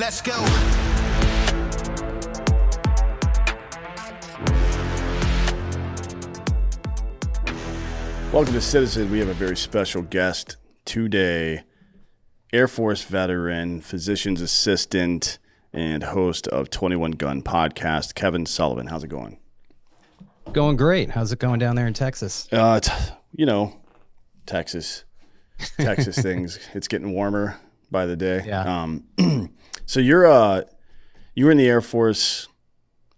Let's go. Welcome to Citizen. We have a very special guest today Air Force veteran, physician's assistant, and host of 21 Gun Podcast, Kevin Sullivan. How's it going? Going great. How's it going down there in Texas? Uh, it's, you know, Texas, Texas things. It's getting warmer by the day. Yeah. Um, so you're uh, you were in the Air Force.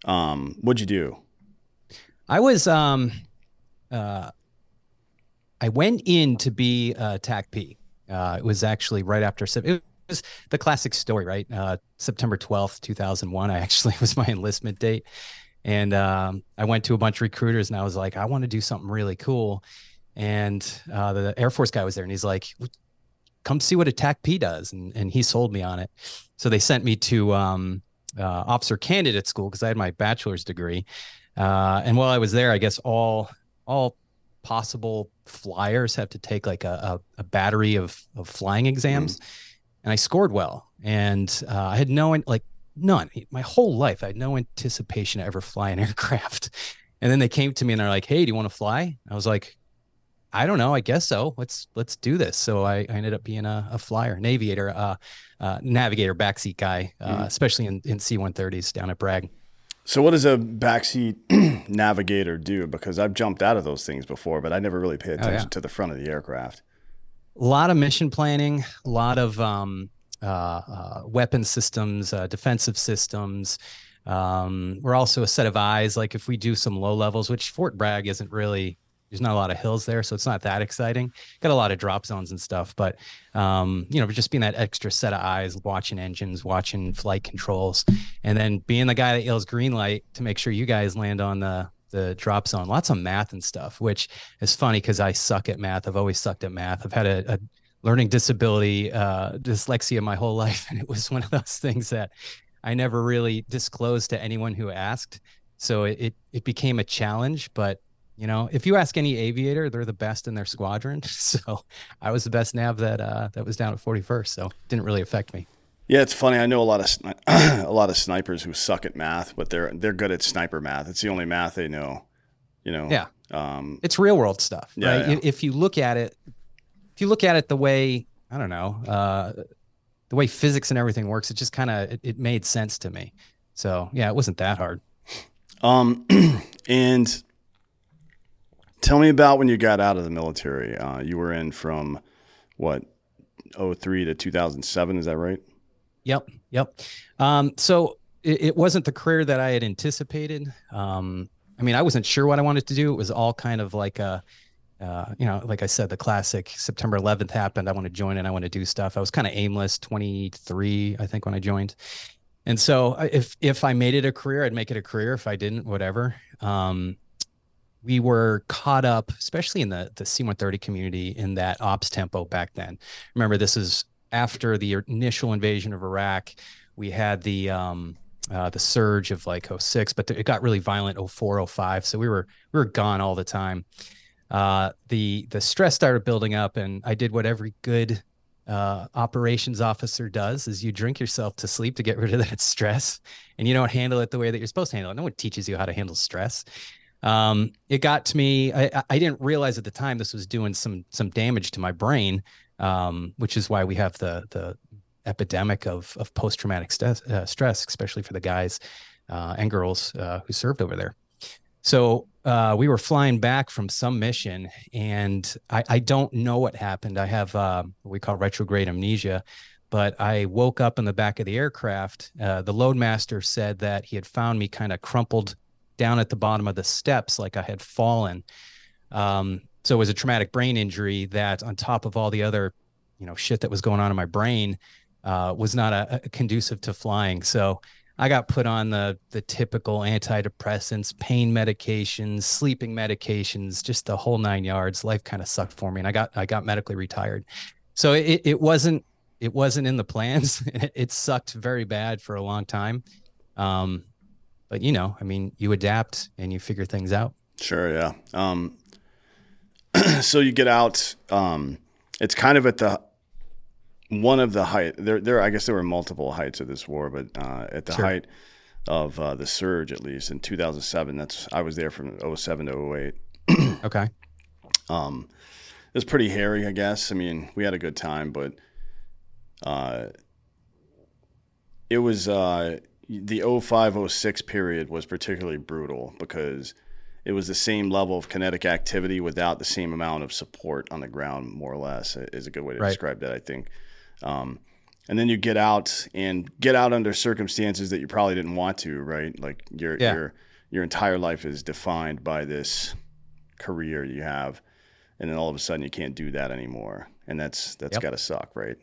Um, what'd you do? I was um, uh, I went in to be uh, TAC P. Uh, it was actually right after it was the classic story, right? Uh, September twelfth, two thousand one. I actually was my enlistment date, and um, I went to a bunch of recruiters, and I was like, I want to do something really cool. And uh, the Air Force guy was there, and he's like, "Come see what a TAC P does," and and he sold me on it. So they sent me to um, uh, officer candidate school because I had my bachelor's degree. Uh, and while I was there, I guess all all possible flyers have to take like a, a, a battery of, of flying exams. Mm. And I scored well. And uh, I had no, like, none. My whole life, I had no anticipation to ever fly an aircraft. And then they came to me and they're like, "Hey, do you want to fly?" I was like, "I don't know. I guess so. Let's let's do this." So I, I ended up being a, a flyer, an aviator, uh, uh, navigator, backseat guy, uh, mm-hmm. especially in, in C-130s down at Bragg. So, what does a backseat navigator do? Because I've jumped out of those things before, but I never really pay attention oh, yeah. to the front of the aircraft. A lot of mission planning, a lot of um, uh, uh, weapon systems, uh, defensive systems. Um, we're also a set of eyes. Like if we do some low levels, which Fort Bragg isn't really there's not a lot of hills there, so it's not that exciting. Got a lot of drop zones and stuff, but um, you know, just being that extra set of eyes, watching engines, watching flight controls, and then being the guy that yells green light to make sure you guys land on the the drop zone. Lots of math and stuff, which is funny because I suck at math. I've always sucked at math. I've had a, a learning disability, uh, dyslexia my whole life, and it was one of those things that I never really disclosed to anyone who asked. So it, it, it became a challenge, but you know, if you ask any aviator, they're the best in their squadron. So I was the best nav that uh, that was down at 41st. So it didn't really affect me. Yeah, it's funny. I know a lot of a lot of snipers who suck at math, but they're they're good at sniper math. It's the only math they know. You know. Yeah. Um, it's real world stuff, yeah, right? Yeah. If you look at it, if you look at it the way I don't know, uh, the way physics and everything works, it just kind of it, it made sense to me. So yeah, it wasn't that hard. Um, and Tell me about when you got out of the military. Uh, you were in from what, 03 to 2007, is that right? Yep, yep. Um, so it, it, wasn't the career that I had anticipated. Um, I mean, I wasn't sure what I wanted to do. It was all kind of like a, uh, you know, like I said, the classic September 11th happened. I want to join and I want to do stuff. I was kind of aimless, 23, I think, when I joined. And so if if I made it a career, I'd make it a career. If I didn't, whatever. Um, we were caught up, especially in the the C-130 community, in that ops tempo back then. Remember, this is after the initial invasion of Iraq. We had the um, uh, the surge of like 06, but it got really violent 04, 05. So we were we were gone all the time. Uh, the the stress started building up, and I did what every good uh, operations officer does: is you drink yourself to sleep to get rid of that stress, and you don't handle it the way that you're supposed to handle it. No one teaches you how to handle stress um, it got to me. I, I didn't realize at the time this was doing some some damage to my brain, um, which is why we have the the epidemic of of post traumatic st- uh, stress, especially for the guys uh, and girls uh, who served over there. So uh, we were flying back from some mission, and I, I don't know what happened. I have uh, what we call retrograde amnesia, but I woke up in the back of the aircraft. Uh, the loadmaster said that he had found me kind of crumpled down at the bottom of the steps like I had fallen. Um, so it was a traumatic brain injury that, on top of all the other, you know, shit that was going on in my brain, uh, was not a, a conducive to flying. So I got put on the the typical antidepressants, pain medications, sleeping medications, just the whole nine yards. Life kind of sucked for me, and I got I got medically retired. So it it wasn't it wasn't in the plans. it sucked very bad for a long time. Um, but you know, I mean, you adapt and you figure things out. Sure, yeah. Um, so you get out. Um, it's kind of at the one of the height there there I guess there were multiple heights of this war, but uh, at the Sure. height of uh, the surge, at least in 2007, that's I was there from 07 to 08. Okay. Um, it was pretty hairy, I guess. I mean, we had a good time, but uh, it was uh, the 05 06 period was particularly brutal because it was the same level of kinetic activity without the same amount of support on the ground, more or less, is a good way to Right. describe that, I think. Um, and then you get out and get out under circumstances that you probably didn't want to, right? Like your Yeah. your your entire life is defined by this career you have, and then all of a sudden you can't do that anymore, and that's that's Yep. got to suck, right?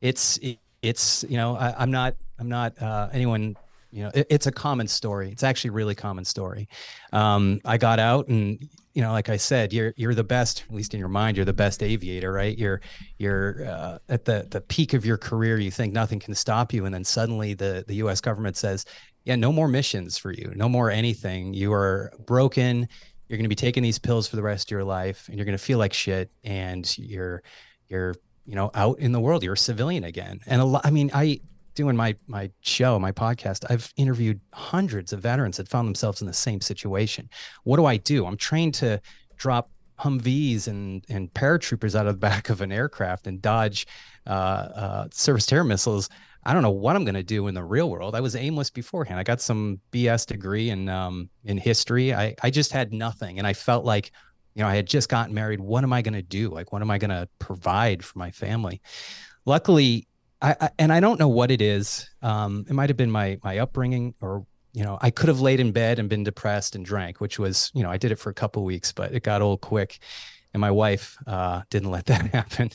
it's it- it's you know I, i'm not i'm not uh anyone you know it, it's a common story. It's actually really common story. Um i got out and you know like i said you're you're the best at least in your mind you're the best aviator right? You're you're uh, at the the peak of your career you think nothing can stop you and then suddenly the the us government says yeah no more missions for you no more anything. You are broken. You're going to be taking these pills for the rest of your life and you're going to feel like shit and you're you're you know out in the world. You're a civilian again. And a lot i mean i doing my my show my podcast i've interviewed hundreds of veterans that found themselves in the same situation. What do i do? I'm trained to drop humvees and and paratroopers out of the back of an aircraft and dodge uh, uh, surface-to-air missiles. I don't know what i'm going to do in the real world. I was aimless beforehand. I got some bs degree in um in history. I i just had nothing. And i felt like you know i had just gotten married. What am i going to do? Like what am i going to provide for my family? Luckily I, I and i don't know what it is. Um it might have been my my upbringing or you know i could have laid in bed and been depressed and drank which was you know i did it for a couple weeks but it got old quick and my wife uh didn't let that happen.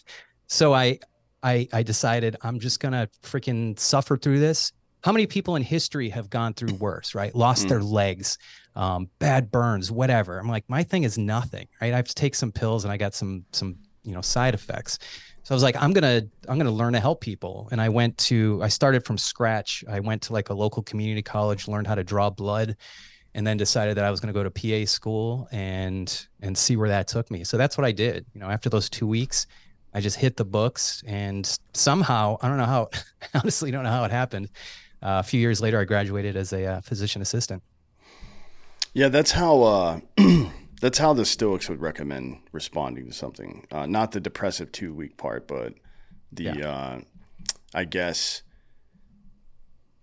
So i i i decided i'm just gonna freaking suffer through this how many people in history have gone through worse right lost Mm. their legs um, bad burns, whatever. I'm like, my thing is nothing, right? I have to take some pills and I got some some you know side effects. So I was like, I'm gonna I'm gonna learn to help people. And I went to I started from scratch. I went to like a local community college, learned how to draw blood, and then decided that I was gonna go to PA school and and see where that took me. So that's what I did. You know, after those two weeks, I just hit the books and somehow I don't know how I honestly don't know how it happened. Uh, a few years later, I graduated as a uh, physician assistant. Yeah, that's how uh, that's how the Stoics would recommend responding to something. Uh, not the depressive two week part, but the Yeah. uh, I guess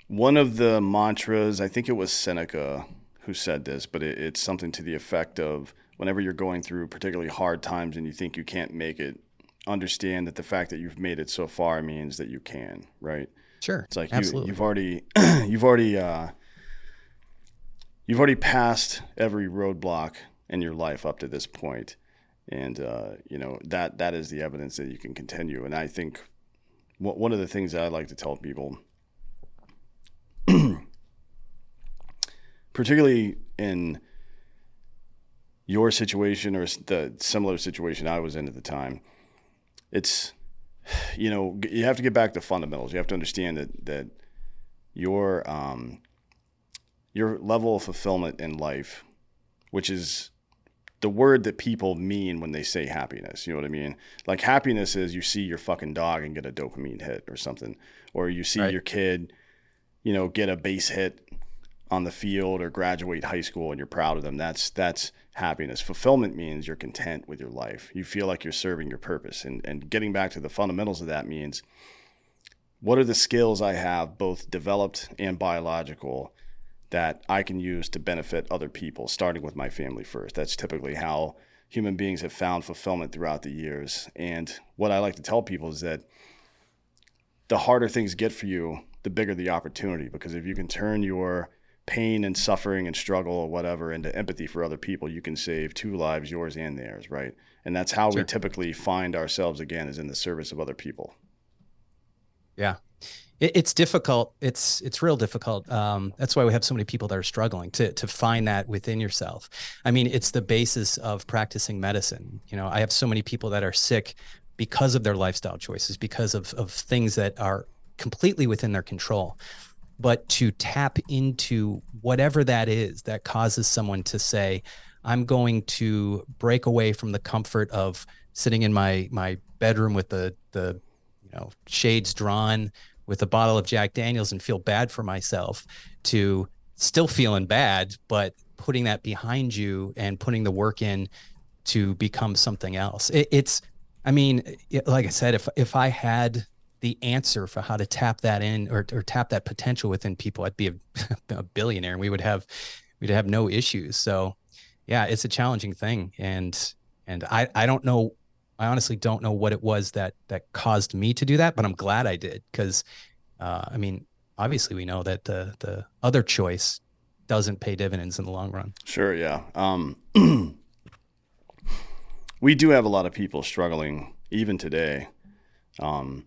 one of the mantras. I think it was Seneca who said this, but it, it's something to the effect of whenever you're going through particularly hard times and you think you can't make it, understand that the fact that you've made it so far means that you can. Right. Sure, It's like you, you've already you've already uh, you've already passed every roadblock in your life up to this point, and uh, you know that that is the evidence that you can continue. And I think one of the things that I like to tell people, particularly in your situation or the similar situation I was in at the time, it's you know you have to get back to fundamentals. You have to understand that that your um, your level of fulfillment in life, which is the word that people mean when they say happiness. You know what I mean? Like happiness is you see your fucking dog and get a dopamine hit or something, or you see Right. your kid, you know, get a base hit on the field or graduate high school and you're proud of them. That's that's happiness. Fulfillment means you're content with your life. You feel like you're serving your purpose. And and getting back to the fundamentals of that means what are the skills I have both developed and biological that I can use to benefit other people, starting with my family first. That's typically how human beings have found fulfillment throughout the years. And what I like to tell people is that the harder things get for you, the bigger the opportunity. Because if you can turn your pain and suffering and struggle or whatever into empathy for other people, you can save two lives, yours and theirs, right? And that's how we typically find ourselves again, is in the service of other people. Yeah. It, it's difficult. It's it's real difficult. Um, that's why we have so many people that are struggling to to find that within yourself. I mean, it's the basis of practicing medicine. You know, I have so many people that are sick because of their lifestyle choices, because of of things that are completely within their control. But to tap into whatever that is that causes someone to say, I'm going to break away from the comfort of sitting in my my bedroom with the the you know shades drawn with a bottle of Jack Daniels and feel bad for myself to still feeling bad, but putting that behind you and putting the work in to become something else. It, it's, I mean, it, like I said, if if I had the answer for how to tap that in or, or tap that potential within people, I'd be a, a billionaire and we would have we'd have no issues. So yeah, it's a challenging thing. And and I, I don't know I honestly don't know what it was that that caused me to do that, but I'm glad I did because uh, I mean, obviously we know that the the other choice doesn't pay dividends in the long run. Sure, yeah. Um, we do have a lot of people struggling even today. Um,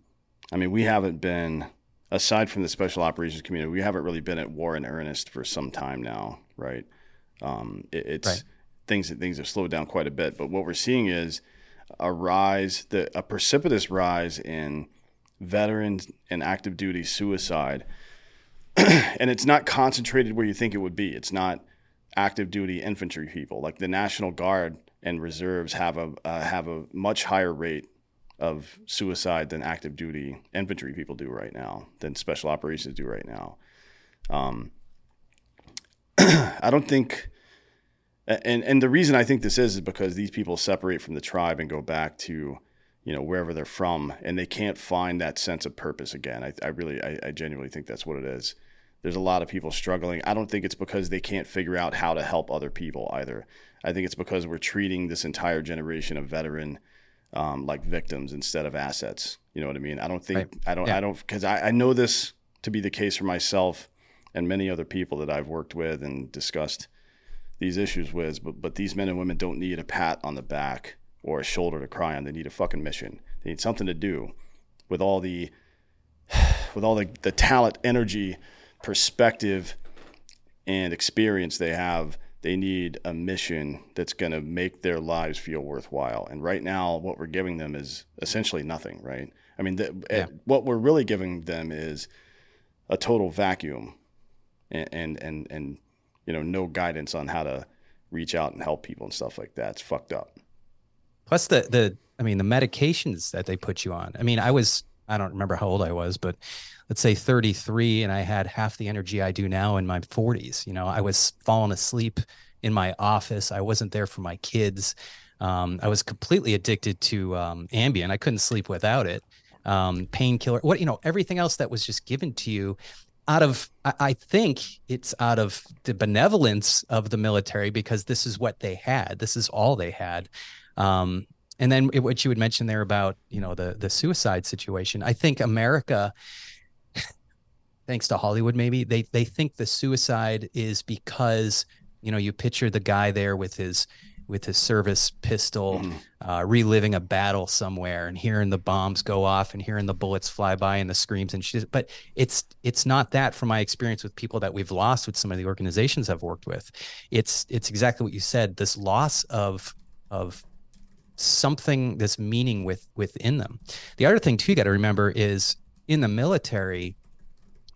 I mean, we haven't been aside from the special operations community, we haven't really been at war in earnest for some time now, right? Um, it, it's right. things things have slowed down quite a bit, but what we're seeing is a rise, the, a precipitous rise in veterans and active duty suicide. and it's not concentrated where you think it would be. It's not active duty infantry people. Like the National Guard and reserves have a uh, have a much higher rate of suicide than active duty infantry people do right now, than special operations do right now. Um, I don't think and and the reason I think this is is because these people separate from the tribe and go back to you know wherever they're from and they can't find that sense of purpose again. I, I really I, I, genuinely think that's what it is. There's a lot of people struggling. I don't think it's because they can't figure out how to help other people either. I think it's because we're treating this entire generation of veteran um, like victims instead of assets you know what i mean i don't think right. i don't yeah. i don't because I, I know this to be the case for myself and many other people that i've worked with and discussed these issues with, but but these men and women don't need a pat on the back or a shoulder to cry on. They need a fucking mission. They need something to do with all the with all the, the talent, energy, perspective, and experience they have. They need a mission that's going to make their lives feel worthwhile. And right now, what we're giving them is essentially nothing, right? I mean, the, eh, yeah. what we're really giving them is a total vacuum and, and, and, and you know, no guidance on how to reach out and help people and stuff like that. It's fucked up. Plus the the I mean the medications that they put you on. I mean, I was I don't remember how old I was, but let's say 33 and I had half the energy I do now in my 40s. You know, I was falling asleep in my office. I wasn't there for my kids. Um, I was completely addicted to um, Ambien. I couldn't sleep without it. Um, painkiller, what you know, everything else that was just given to you out of I think it's out of the benevolence of the military because this is what they had. This is all they had. Um, and then it, what you would mention there about you know the the suicide situation. I think America, thanks to Hollywood, maybe they they think the suicide is because you know you picture the guy there with his with his service pistol, mm-hmm. uh, reliving a battle somewhere and hearing the bombs go off and hearing the bullets fly by and the screams and shit. But it's it's not that from my experience with people that we've lost with some of the organizations I've worked with. It's it's exactly what you said. This loss of of something, this meaning with within them. The other thing too you got to remember is in the military,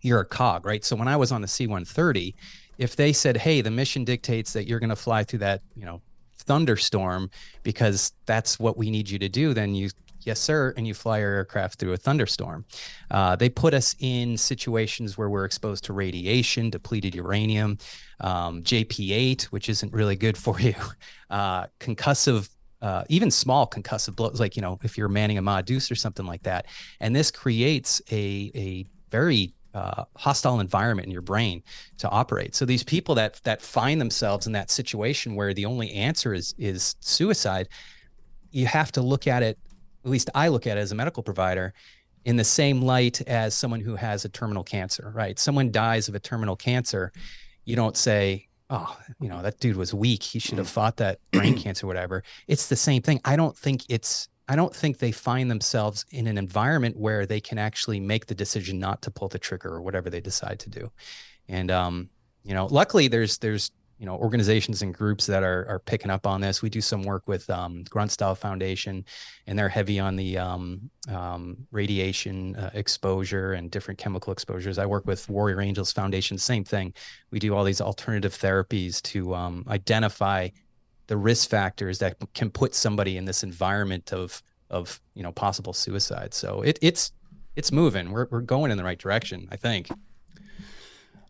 you're a cog, right? So when I was on the C-130, if they said, "Hey, the mission dictates that you're going to fly through that, you know, thunderstorm because that's what we need you to do, then you yes sir and you fly your aircraft through a thunderstorm uh, they put us in situations where we're exposed to radiation depleted uranium um, jp8 which isn't really good for you uh, concussive uh, even small concussive blows like you know if you're manning a Ma Deuce or something like that and this creates a, a very uh, hostile environment in your brain to operate. So these people that that find themselves in that situation where the only answer is is suicide, you have to look at it. At least I look at it as a medical provider in the same light as someone who has a terminal cancer. Right? Someone dies of a terminal cancer, you don't say. Oh, you know, that dude was weak. He should have fought that brain cancer, whatever. It's the same thing. I don't think it's I don't think they find themselves in an environment where they can actually make the decision not to pull the trigger or whatever they decide to do. And um, you know, luckily there's there's you know organizations and groups that are are picking up on this. We do some work with um, Grunt Style Foundation, and they're heavy on the um, um, radiation uh, exposure and different chemical exposures. I work with Warrior Angels Foundation, same thing. We do all these alternative therapies to um, identify the risk factors that can put somebody in this environment of of you know possible suicide. So it, it's it's moving. We're we're going in the right direction, I think.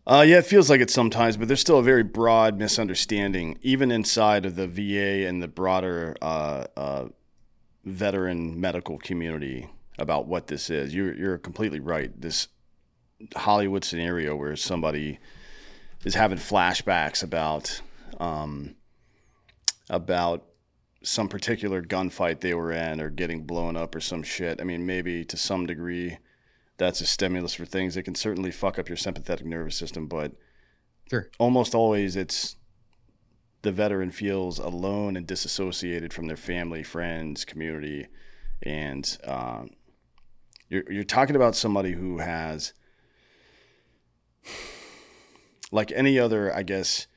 Uh, yeah, it feels like it sometimes, but there's still a very broad misunderstanding, even inside of the VA and the broader uh, uh, veteran medical community about what this is. You're you're completely right. This Hollywood scenario where somebody is having flashbacks about um, about some particular gunfight they were in or getting blown up or some shit. I mean, maybe to some degree that's a stimulus for things. It can certainly fuck up your sympathetic nervous system, but sure. almost always it's the veteran feels alone and disassociated from their family, friends, community, and um, you're you're talking about somebody who has, like any other, I guess,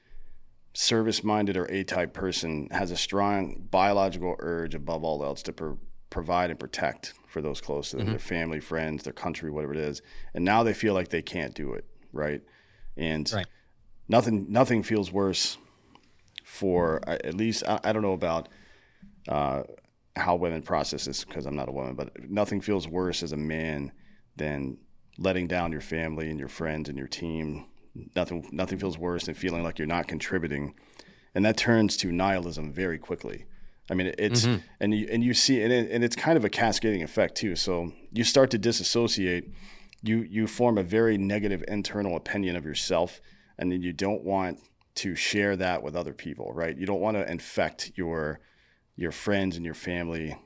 service-minded or A-type person, has a strong biological urge above all else to pro- provide and protect for those close to them, mm-hmm. their family, friends, their country, whatever it is, and now they feel like they can't do it, right? And right. nothing nothing feels worse for at least I, I don't know about. Uh, how women process this because I'm not a woman, but nothing feels worse as a man than letting down your family and your friends and your team. Nothing nothing feels worse than feeling like you're not contributing, and that turns to nihilism very quickly. I mean, it's mm-hmm. and you and you see and, it, and it's kind of a cascading effect too. So you start to disassociate. You you form a very negative internal opinion of yourself, and then you don't want to share that with other people, right? You don't want to infect your your friends and your family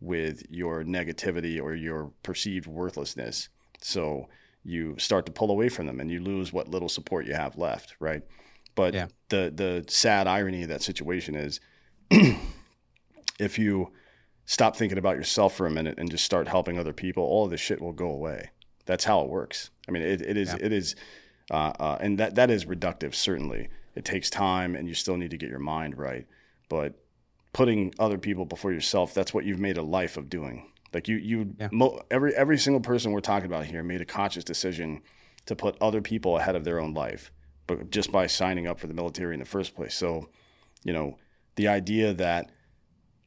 with your negativity or your perceived worthlessness. So you start to pull away from them and you lose what little support you have left, right? But yeah. the the sad irony of that situation is if you stop thinking about yourself for a minute and just start helping other people, all of this shit will go away. That's how it works. I mean, it, it is, yeah. it is, uh, uh, and that, that is reductive. Certainly it takes time and you still need to get your mind right. But putting other people before yourself, that's what you've made a life of doing. Like you, you, yeah. mo- every every single person we're talking about here made a conscious decision to put other people ahead of their own life, but just by signing up for the military in the first place. So, you know, the idea that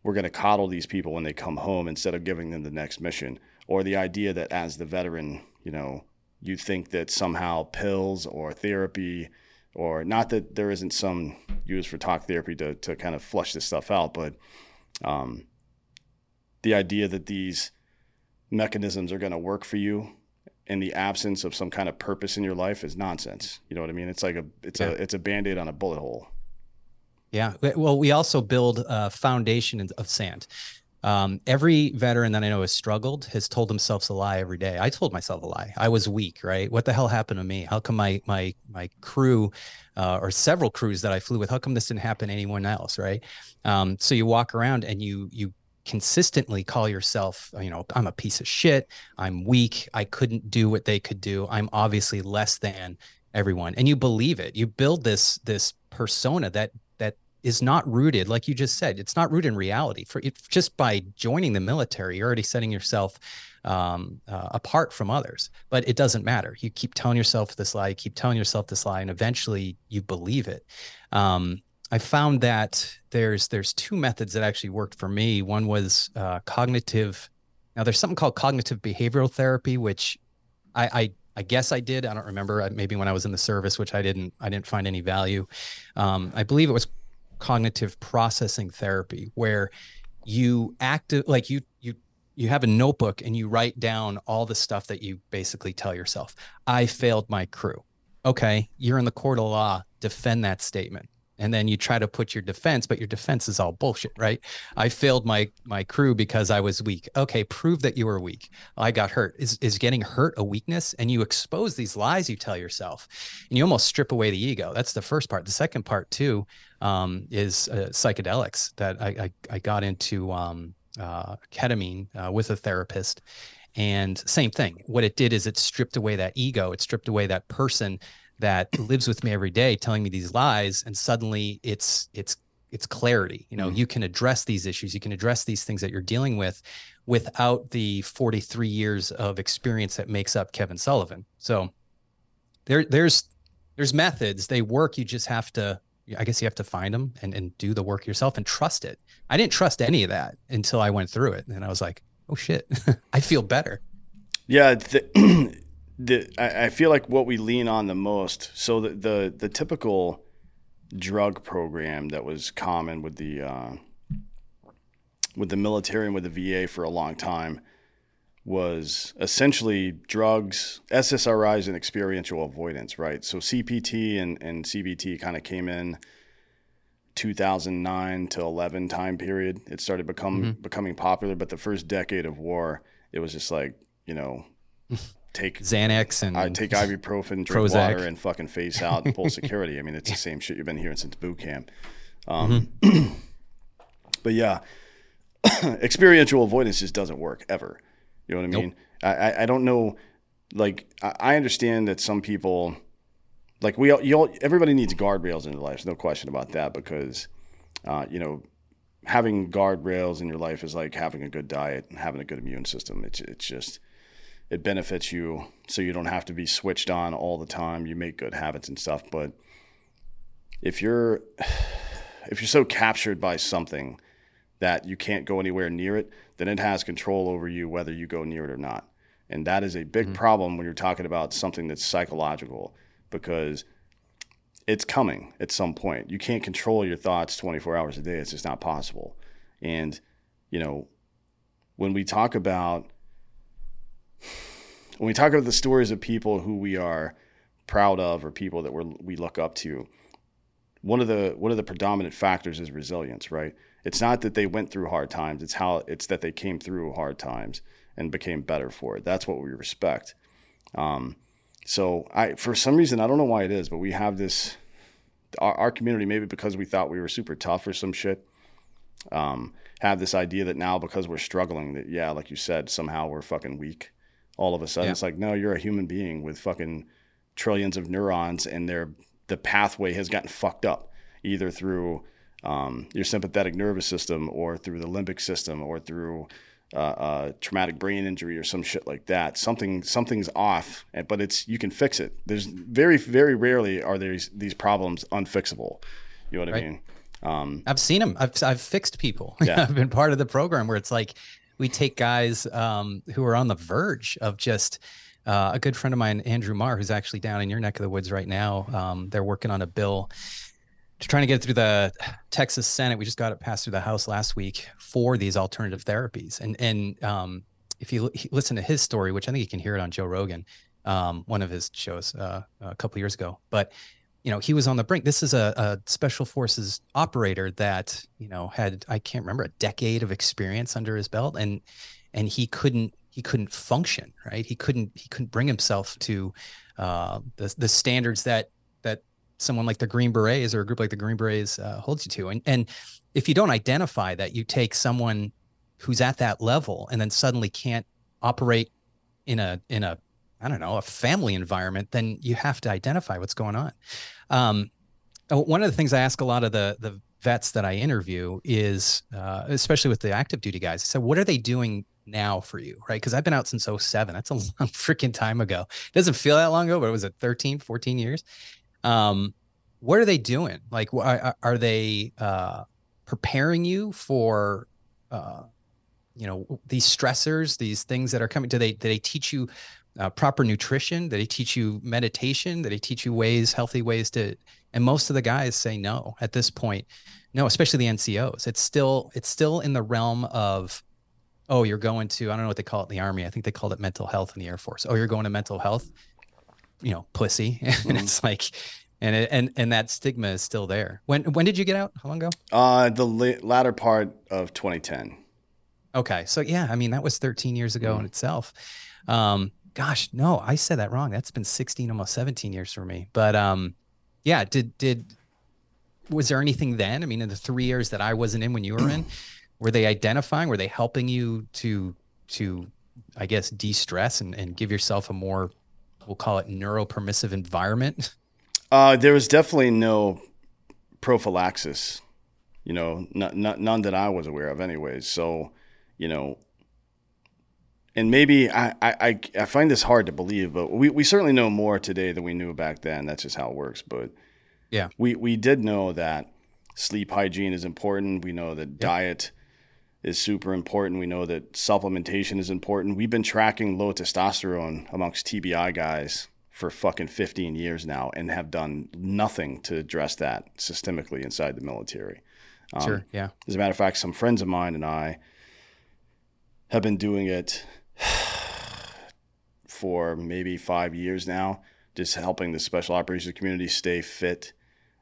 we're going to coddle these people when they come home instead of giving them the next mission, or the idea that as the veteran, you know, you think that somehow pills or therapy or not that there isn't some use for talk therapy to, to kind of flush this stuff out, but um, the idea that these mechanisms are going to work for you in the absence of some kind of purpose in your life is nonsense. You know what I mean? It's like a it's yeah. a it's a band-aid on a bullet hole. Yeah. Well, we also build a foundation of sand. Um, every veteran that I know has struggled has told themselves a lie every day. I told myself a lie. I was weak, right? What the hell happened to me? How come my my my crew, uh, or several crews that I flew with, how come this didn't happen to anyone else, right? Um, so you walk around and you you consistently call yourself, you know, I'm a piece of shit. I'm weak. I couldn't do what they could do. I'm obviously less than everyone, and you believe it. You build this this persona that is not rooted, like you just said, it's not rooted in reality. For it, just by joining the military, you're already setting yourself um, uh, apart from others. But it doesn't matter. You keep telling yourself this lie, you keep telling yourself this lie, and eventually you believe it. Um, I found that there's there's two methods that actually worked for me. One was uh, cognitive. Now there's something called cognitive behavioral therapy, which I, I I guess I did. I don't remember. Maybe when I was in the service, which I didn't. I didn't find any value. Um, I believe it was cognitive processing therapy where you act like you you you have a notebook and you write down all the stuff that you basically tell yourself i failed my crew. Okay you're in the court of law defend that statement and then you try to put your defense but your defense is all bullshit right? I failed my my crew because i was weak. Okay prove that you were weak. I got hurt. Is is getting hurt a weakness? And you expose these lies you tell yourself and you almost strip away the ego. That's the first part. The second part too um, is uh, psychedelics that I, I, I got into um, uh, ketamine uh, with a therapist. And same thing. What it did is it stripped away that ego. It stripped away that person that lives with me every day telling me these lies and suddenly it's it's it's clarity. You know mm. you can address these issues you can address these things that you're dealing with without the 43 years of experience that makes up kevin sullivan. So there there's there's methods. They work. You just have to i guess you have to find them and, and do the work yourself and trust it. I didn't trust any of that until i went through it and i was like oh shit. I feel better. Yeah, the, the I, I feel like what we lean on the most. So the the, the typical drug program that was common with the uh, with the military and with the VA for a long time was essentially drugs, SSRIs, and experiential avoidance, right? So CPT and, and CBT kind of came in 2009 to 11 time period. It started become, mm-hmm. becoming popular, but the first decade of war, it was just like, you know, take Xanax and I take ibuprofen, drink Prozac. water, and fucking face out and pull security. I mean, it's the same shit you've been hearing since boot camp. Um, mm-hmm. but yeah, experiential avoidance just doesn't work ever. You know what I mean? Nope. I, I don't know. Like I understand that some people, like we all, you all, everybody needs guardrails in their lives. No question about that. Because, uh, you know, having guardrails in your life is like having a good diet and having a good immune system. It's it's just it benefits you, so you don't have to be switched on all the time. You make good habits and stuff. But if you're if you're so captured by something that you can't go anywhere near it, then it has control over you whether you go near it or not. And that is a big mm-hmm. problem when you're talking about something that's psychological because it's coming at some point. You can't control your thoughts 24 hours a day. It's just not possible. And, you know, when we talk about when we talk about the stories of people who we are proud of or people that we we look up to, one of the one of the predominant factors is resilience, right? It's not that they went through hard times. It's how it's that they came through hard times and became better for it. That's what we respect. Um, so I, for some reason, I don't know why it is, but we have this, our, our community, maybe because we thought we were super tough or some shit, um, have this idea that now because we're struggling that, yeah, like you said, somehow we're fucking weak all of a sudden. Yeah. It's like, no, you're a human being with fucking trillions of neurons and their, the pathway has gotten fucked up either through um, your sympathetic nervous system or through the limbic system or through uh, uh, traumatic brain injury or some shit like that. Something something's off, but it's you can fix it. There's very very rarely are these these problems unfixable. You know what right. I mean? Um, I've seen them. I've I've fixed people. Yeah. I've been part of the program where it's like we take guys um, who are on the verge of just. Uh, a good friend of mine, Andrew Marr, who's actually down in your neck of the woods right now. Um, they're working on a bill to trying to get it through the Texas Senate. We just got it passed through the House last week for these alternative therapies. And and um, if you listen to his story, which I think you can hear it on Joe Rogan, um, one of his shows uh, a couple years ago, but you know he was on the brink. This is a, a, special forces operator that you know had I can't remember a decade of experience under his belt, and and he couldn't he couldn't function right. He couldn't he couldn't bring himself to uh, the the standards that that someone like the Green Berets or a group like the Green Berets uh, holds you to. And and if you don't identify that, you take someone who's at that level and then suddenly can't operate in a in a I don't know a family environment, then you have to identify what's going on. Um, uh, one of the things I ask a lot of the the vets that I interview is, uh, especially with the active duty guys, I said, what are they doing now for you? Right. Cause I've been out since 07. That's a long freaking time ago. It doesn't feel that long ago, but it was at 13, 14 years. Um, what are they doing? Like, are, are they uh, preparing you for, uh, you know, these stressors, these things that are coming? Do they do they teach you uh, proper nutrition? Do they teach you meditation? Do they teach you ways, healthy ways to? And most of the guys say no at this point. No, especially the NCOs. It's still it's still in the realm of oh, you're going to, I don't know what they call it in the army. I think they called it mental health in the Air Force. Oh, you're going to mental health, you know, pussy. Mm-hmm. and it's like, and it, and and that stigma is still there. When when did you get out? How long ago? Uh, the la- latter part of 2010. Okay, so yeah, I mean that was 13 years ago mm. in itself. Um, gosh, no, I said that wrong. That's been 16, almost 17 years for me. But um, yeah, did did was there anything then? I mean, in the three years that I wasn't in when you were in, were they identifying? Were they helping you to to I guess de-stress and, and give yourself a more we'll call it neuropermissive environment? Uh, there was definitely no prophylaxis, you know, not, not, none that I was aware of, anyways. So, you know, and maybe I, I, I find this hard to believe, but we, we certainly know more today than we knew back then. That's just how it works. But yeah, we, we did know that sleep hygiene is important. We know that yep. diet is super important. We know that supplementation is important. We've been tracking low testosterone amongst TBI guys for fucking 15 years now and have done nothing to address that systemically inside the military. Um, sure. Yeah. As a matter of fact, some friends of mine and I have been doing it for maybe five years now, just helping the special operations community stay fit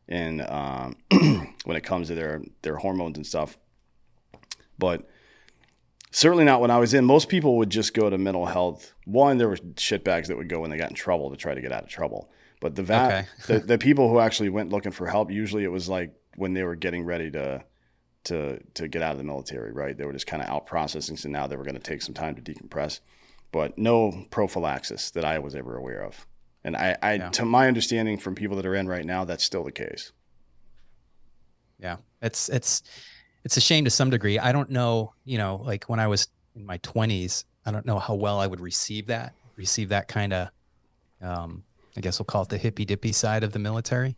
and um, when it comes to their their hormones and stuff. But certainly not when I was in. Most people would just go to mental health. One, there were shitbags that would go when they got in trouble to try to get out of trouble. But the va- okay. the, the people who actually went looking for help, usually it was like when they were getting ready to to to get out of the military, right? They were just kind of out processing, so now they were going to take some time to decompress. But no prophylaxis that I was ever aware of. And I, I yeah. to my understanding from people that are in right now, that's still the case. Yeah. It's it's it's a shame to some degree. I don't know, you know, like when I was in my 20s, I don't know how well I would receive that, receive that kind of, um, I guess we'll call it the hippy dippy side of the military.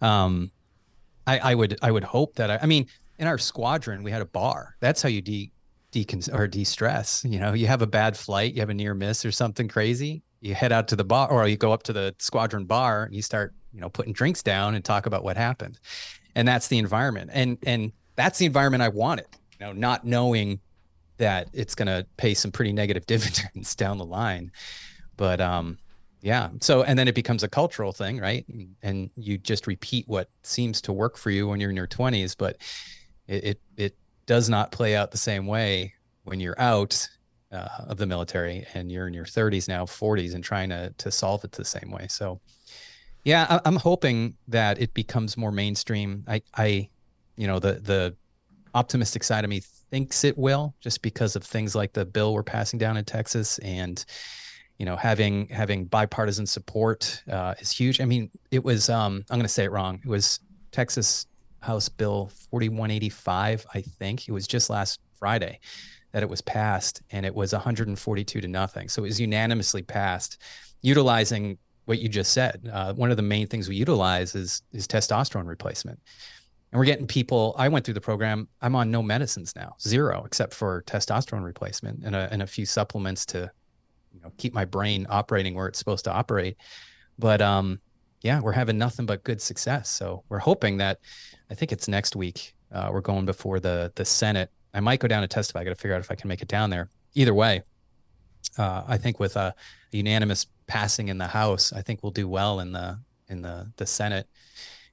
Um, I, I would, I would hope that I, I mean, in our squadron, we had a bar. That's how you de, decon or de-stress. You know, you have a bad flight, you have a near miss or something crazy. You head out to the bar, or you go up to the squadron bar and you start, you know, putting drinks down and talk about what happened. And that's the environment. And and that's the environment I wanted. You know, not knowing that it's going to pay some pretty negative dividends down the line. But um, yeah. So and then it becomes a cultural thing, right? And you just repeat what seems to work for you when you're in your 20s, but it it, it does not play out the same way when you're out uh, of the military and you're in your 30s now, 40s, and trying to to solve it the same way. So, yeah, I, I'm hoping that it becomes more mainstream. I I you know the the optimistic side of me thinks it will just because of things like the bill we're passing down in Texas and you know having having bipartisan support uh, is huge. I mean, it was um, I'm going to say it wrong. It was Texas House Bill 4185, I think. It was just last Friday that it was passed, and it was 142 to nothing. So it was unanimously passed, utilizing what you just said. Uh, one of the main things we utilize is is testosterone replacement and we're getting people i went through the program i'm on no medicines now zero except for testosterone replacement and a, and a few supplements to you know keep my brain operating where it's supposed to operate but um yeah we're having nothing but good success so we're hoping that i think it's next week uh, we're going before the the senate i might go down to testify i got to figure out if i can make it down there either way uh, i think with a, unanimous passing in the house i think we'll do well in the in the the senate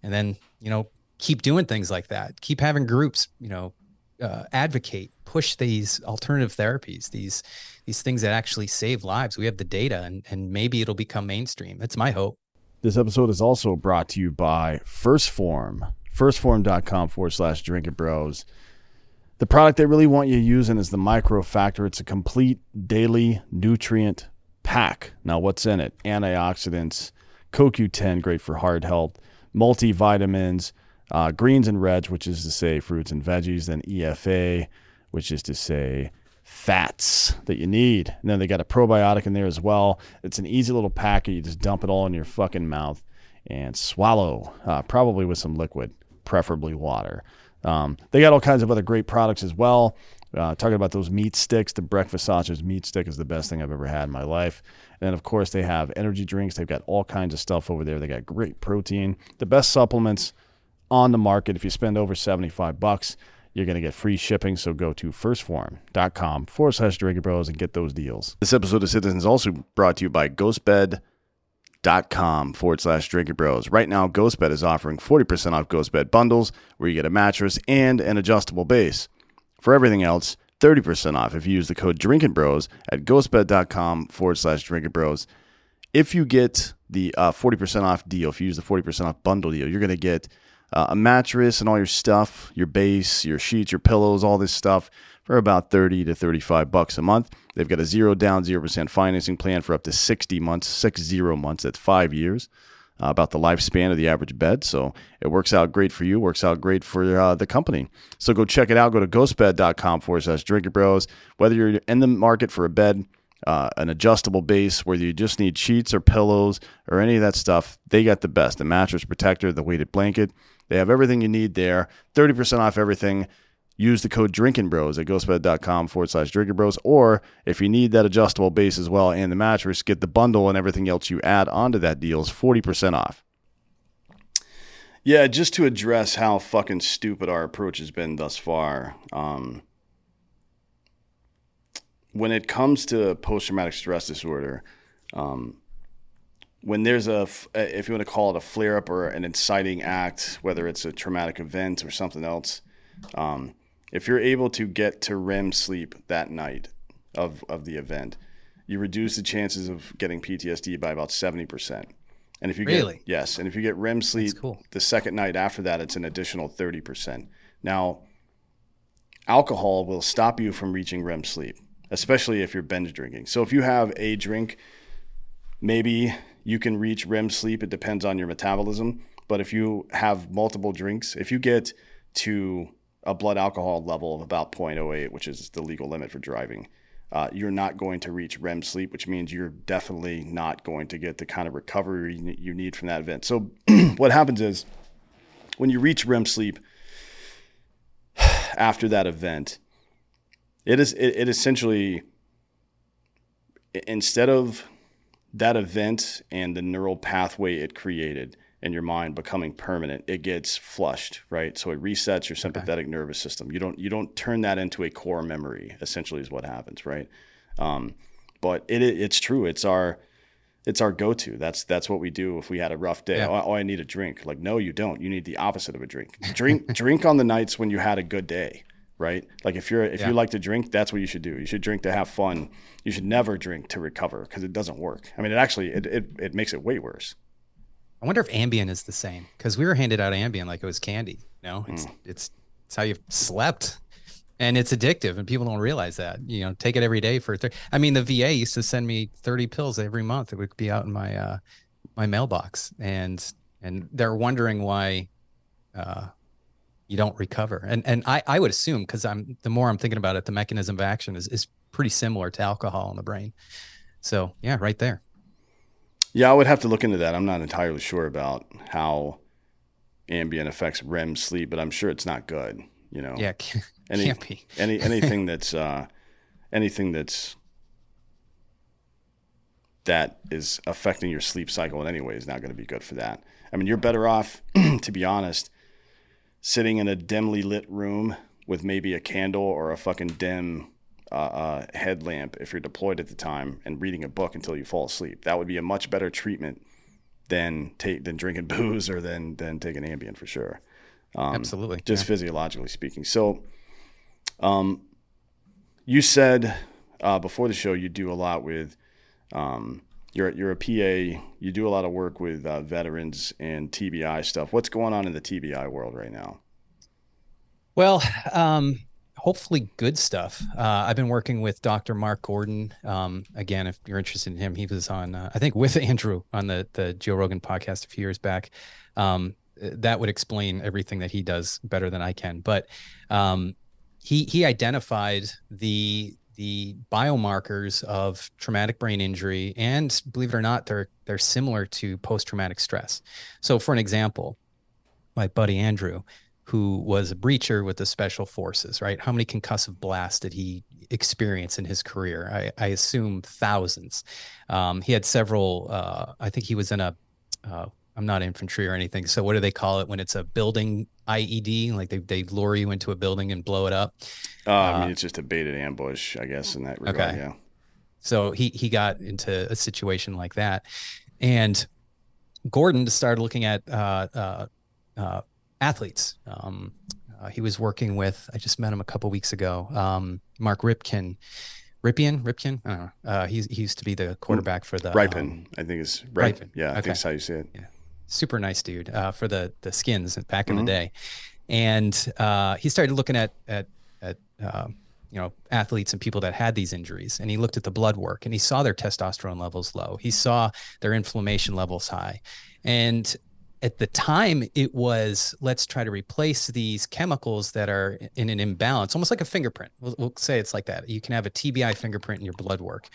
and then you know keep doing things like that. Keep having groups, you know, uh, advocate, push these alternative therapies, these these things that actually save lives. We have the data, and and maybe it'll become mainstream. That's my hope. This episode is also brought to you by 1st Phorm, firstphorm.com forward slash drinking bros. The product they really want you using is the Micro Factor. It's a complete daily nutrient pack. Now, what's in it? Antioxidants, CoQ10, great for heart health, multivitamins, uh, greens and reds, which is to say fruits and veggies, then EFA, which is to say fats that you need. And then they got a probiotic in there as well. It's an easy little packet. You just dump it all in your fucking mouth and swallow, uh, probably with some liquid, preferably water. Um, they got all kinds of other great products as well. Uh, talking about those meat sticks, the breakfast sausage meat stick is the best thing I've ever had in my life. And of course, they have energy drinks. They've got all kinds of stuff over there. They got great protein, the best supplements on the market. If you spend over 75 bucks, you're going to get free shipping. So go to firstphorm.com forward slash Drinking Bros and get those deals. This episode of Citizens is also brought to you by ghostbed.com forward slash Drinking Bros. Right now, Ghostbed is offering 40% off Ghostbed bundles where you get a mattress and an adjustable base. For everything else, 30% off if you use the code Drinking Bros at ghostbed.com forward slash Drinking Bros. If you get the uh, 40% off deal, if you use the 40% off bundle deal, you're going to get – uh, a mattress and all your stuff, your base, your sheets, your pillows, all this stuff for about 30 to 35 bucks a month. They've got a zero down, 0% financing plan for up to 60 months, six zero months, that's five years. Uh, about the lifespan of the average bed. So it works out great for you, works out great for uh, the company. So go check it out. Go to ghostbed.com forward slash drinking bros. Whether you're in the market for a bed, uh, an adjustable base, whether you just need sheets or pillows or any of that stuff, they got the best. The mattress protector, the weighted blanket, they have everything you need there. 30% off everything. use the code Drinking Bros at ghostbed.com forward slash Drinking Bros. Or if you need that adjustable base as well and the mattress, get the bundle and everything else you add onto that deal is 40% off. Yeah, just to address how fucking stupid our approach has been thus far. Um, when it comes to post traumatic stress disorder, um, when there's a, if you want to call it a flare up or an inciting act, whether it's a traumatic event or something else, um, if you're able to get to REM sleep that night of, of the event, you reduce the chances of getting PTSD by about 70%. And if you really? get yes, and if you get REM sleep cool. the second night after that, it's an additional 30%. Now, alcohol will stop you from reaching REM sleep, especially if you're binge drinking. So if you have a drink, maybe you can reach REM sleep. It depends on your metabolism. But if you have multiple drinks, if you get to a blood alcohol level of about 0.08, which is the legal limit for driving, uh, you're not going to reach REM sleep, which means you're definitely not going to get the kind of recovery you need from that event. So, what happens is when you reach REM sleep after that event, it is it, it essentially instead of that event and the neural pathway it created in your mind becoming permanent, it gets flushed, right? So it resets your sympathetic okay. nervous system. You don't you don't turn that into a core memory. Essentially, is what happens, right? Um, but it, it, it's true. It's our it's our go-to. That's that's what we do if we had a rough day. Yeah. Oh, oh, I need a drink. Like, no, you don't. You need the opposite of a drink. Drink drink on the nights when you had a good day, right? Like if you're if yeah. you like to drink, that's what you should do. You should drink to have fun. You should never drink to recover because it doesn't work. I mean, it actually it, it it makes it way worse. I wonder if Ambien is the same because we were handed out Ambien like it was candy. You know, it's mm. it's it's how you slept, and it's addictive, and people don't realize that. You know, take it every day for. Th- I mean, the VA used to send me thirty pills every month. It would be out in my uh, my mailbox, and and they're wondering why uh, you don't recover. And and I I would assume because I'm the more I'm thinking about it, the mechanism of action is is pretty similar to alcohol in the brain. So yeah, right there. Yeah, I would have to look into that. I'm not entirely sure about how Ambien affects REM sleep, but I'm sure it's not good. You know, yeah, can't, any, can't be any anything that's uh, anything that's that is affecting your sleep cycle in any way is not going to be good for that. I mean, you're better off, to be honest, sitting in a dimly lit room with maybe a candle or a fucking dim uh, uh, headlamp if you're deployed at the time and reading a book until you fall asleep. That would be a much better treatment than take than drinking booze or than than taking Ambien for sure. Um, Absolutely, just yeah. physiologically speaking. So, um, you said uh, before the show you do a lot with. Um, you're you're a PA. You do a lot of work with uh, veterans and TBI stuff. What's going on in the TBI world right now? Well, um, hopefully good stuff. Uh, I've been working with Dr. Mark Gordon. Um, again, if you're interested in him, he was on, uh, I think, with Andrew on the the Joe Rogan podcast a few years back. Um, that would explain everything that he does better than I can. But um, he he identified the the biomarkers of traumatic brain injury, and believe it or not, they're they're similar to post traumatic stress. So, for an example, my buddy Andrew who was a breacher with the special forces, right? How many concussive blasts did he experience in his career? I, I assume thousands. Um, he had several, uh, I think he was in a, uh, I'm not infantry or anything. So what do they call it when it's a building IED? Like they, they lure you into a building and blow it up. Uh, I mean, uh, it's just a baited ambush, I guess, in that regard. Okay. Yeah. So he, he got into a situation like that. And Gordon started looking at, uh, uh, uh athletes. Um, uh, he was working with, I just met him a couple weeks ago, um, Mark Ripkin. Ripien, Ripkin. I don't know. Uh, he used to be the quarterback for the Rypien. Um, I think is Rypien. Yeah, I okay. think that's how you say it. Yeah, super nice dude uh, for the the skins back in mm-hmm. the day, and uh, he started looking at at at uh, you know athletes and people that had these injuries, and he looked at the blood work and he saw their testosterone levels low. He saw their inflammation levels high, and at the time it was let's try to replace these chemicals that are in an imbalance almost like a fingerprint. We'll, we'll, say it's like that. You can have a tbi fingerprint in your blood work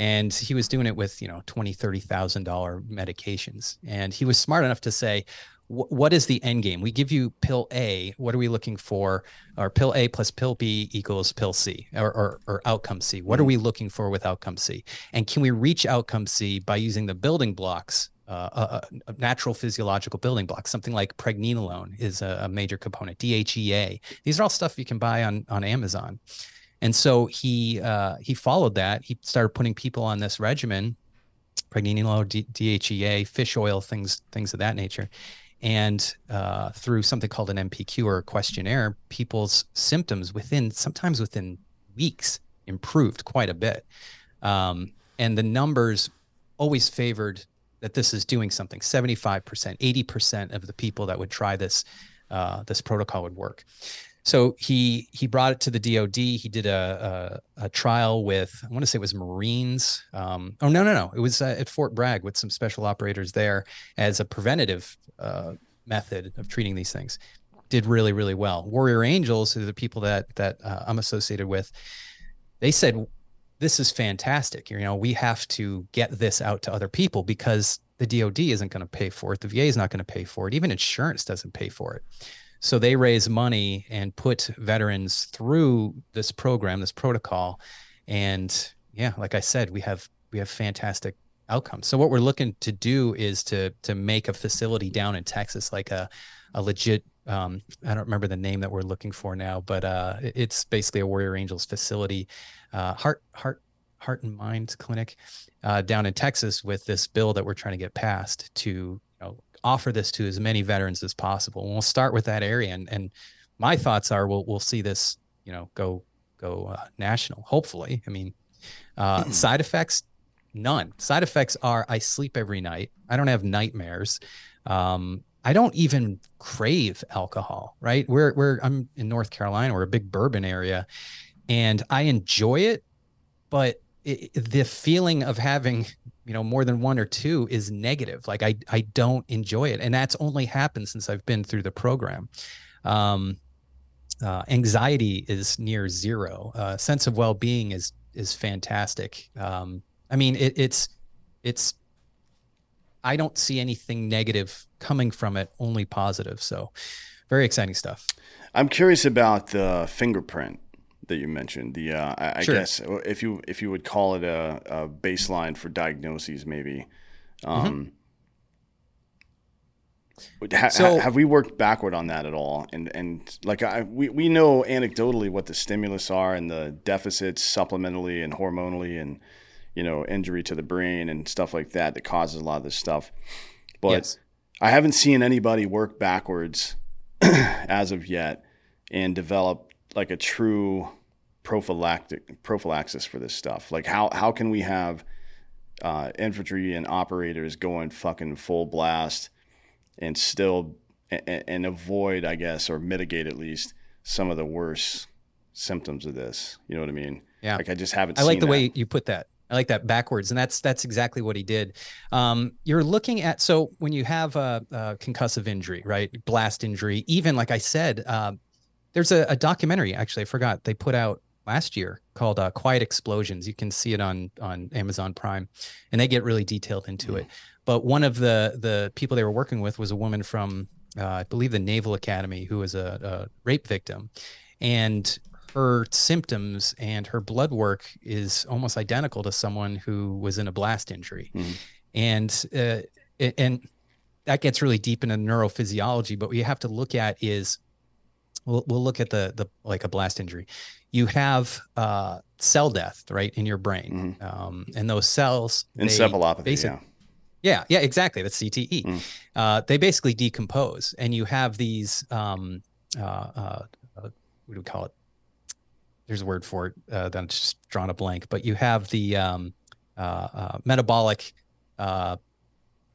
and he was doing it with you know 20 30 thousand dollar medications and he was smart enough to say what is the end game? We give you pill A. What are we looking for? Or pill A plus pill B equals pill C or, or, or outcome C. What mm-hmm. are we looking for with outcome C? And can we reach outcome C by using the building blocks, uh, a, a, natural physiological building blocks? Something like pregnenolone is a, a major component, DHEA. These are all stuff you can buy on, on Amazon. And so he uh, he followed that. He started putting people on this regimen, pregnenolone, D- DHEA, fish oil, things things of that nature and uh, through something called an MPQ or questionnaire, people's symptoms within sometimes within weeks improved quite a bit. Um, and the numbers always favored that this is doing something 75%, 80% of the people that would try this, uh, this protocol would work. So he he brought it to the DoD. He did a a, a trial with I want to say it was Marines. Um, oh no no no, it was uh, at Fort Bragg with some special operators there as a preventative uh, method of treating these things. Did really really well. Warrior Angels, who are the people that that uh, I'm associated with, they said this is fantastic. You know, we have to get this out to other people because the DoD isn't going to pay for it. The VA is not going to pay for it. Even insurance doesn't pay for it. So they raise money and put veterans through this program, this protocol. And yeah, like I said, we have we have fantastic outcomes. So what we're looking to do is to to make a facility down in Texas like a a legit um, I don't remember the name that we're looking for now, but uh, it's basically a Warrior Angels facility, uh, heart heart heart and mind clinic uh, down in Texas with this bill that we're trying to get passed to offer this to as many veterans as possible. And we'll start with that area. And, and my thoughts are we'll, we'll see this, you know, go, go uh, national, hopefully. I mean, uh, side effects, none. Side effects are I sleep every night. I don't have nightmares. Um, I don't even crave alcohol, right? We're, we're, I'm in North Carolina, we're a big bourbon area and I enjoy it, but it, the feeling of having you know more than one or two is negative. Like i i don't enjoy it. And that's only happened since i've been through the program. Um uh, anxiety is near zero. Uh, sense of well-being is is fantastic. Um i mean it, it's it's i don't see anything negative coming from it only positive. So very exciting stuff. I'm curious about the fingerprint that you mentioned. The uh, I, sure. guess if you if you would call it a, a baseline for diagnoses, maybe. Um, mm-hmm. ha, so, have we worked backward on that at all? And and like I we, we know anecdotally what the stimulus are and the deficits supplementally and hormonally and you know injury to the brain and stuff like that that causes a lot of this stuff. But yes. I haven't seen anybody work backwards as of yet and develop like a true prophylactic prophylaxis for this stuff? Like how how can we have uh, infantry and operators going fucking full blast and still and, and avoid, I guess, or mitigate at least some of the worst symptoms of this? You know what I mean? Yeah. Like I just haven't. I like the that. way you put that. I like that backwards, and that's that's exactly what he did. Um, you're looking at so when you have a, a, concussive injury, right, blast injury, even like I said, uh, there's a, a, documentary actually I forgot they put out last year called uh, Quiet Explosions. You can see it on on Amazon Prime, and they get really detailed into it. But one of the the people they were working with was a woman from uh, I believe the Naval Academy who was a, a rape victim, and her symptoms and her blood work is almost identical to someone who was in a blast injury, mm-hmm. and uh, and that gets really deep into neurophysiology. But what you have to look at is we'll, we'll look at the the like a blast injury you have uh, cell death right in your brain. Mm-hmm. um, and those cells encephalopathy basic, yeah. Yeah yeah exactly. That's cte mm. uh, they basically decompose and you have these um, uh, uh, what do we call it? There's a word for it uh, that I'm just drawn a blank but you have the um, uh, uh, metabolic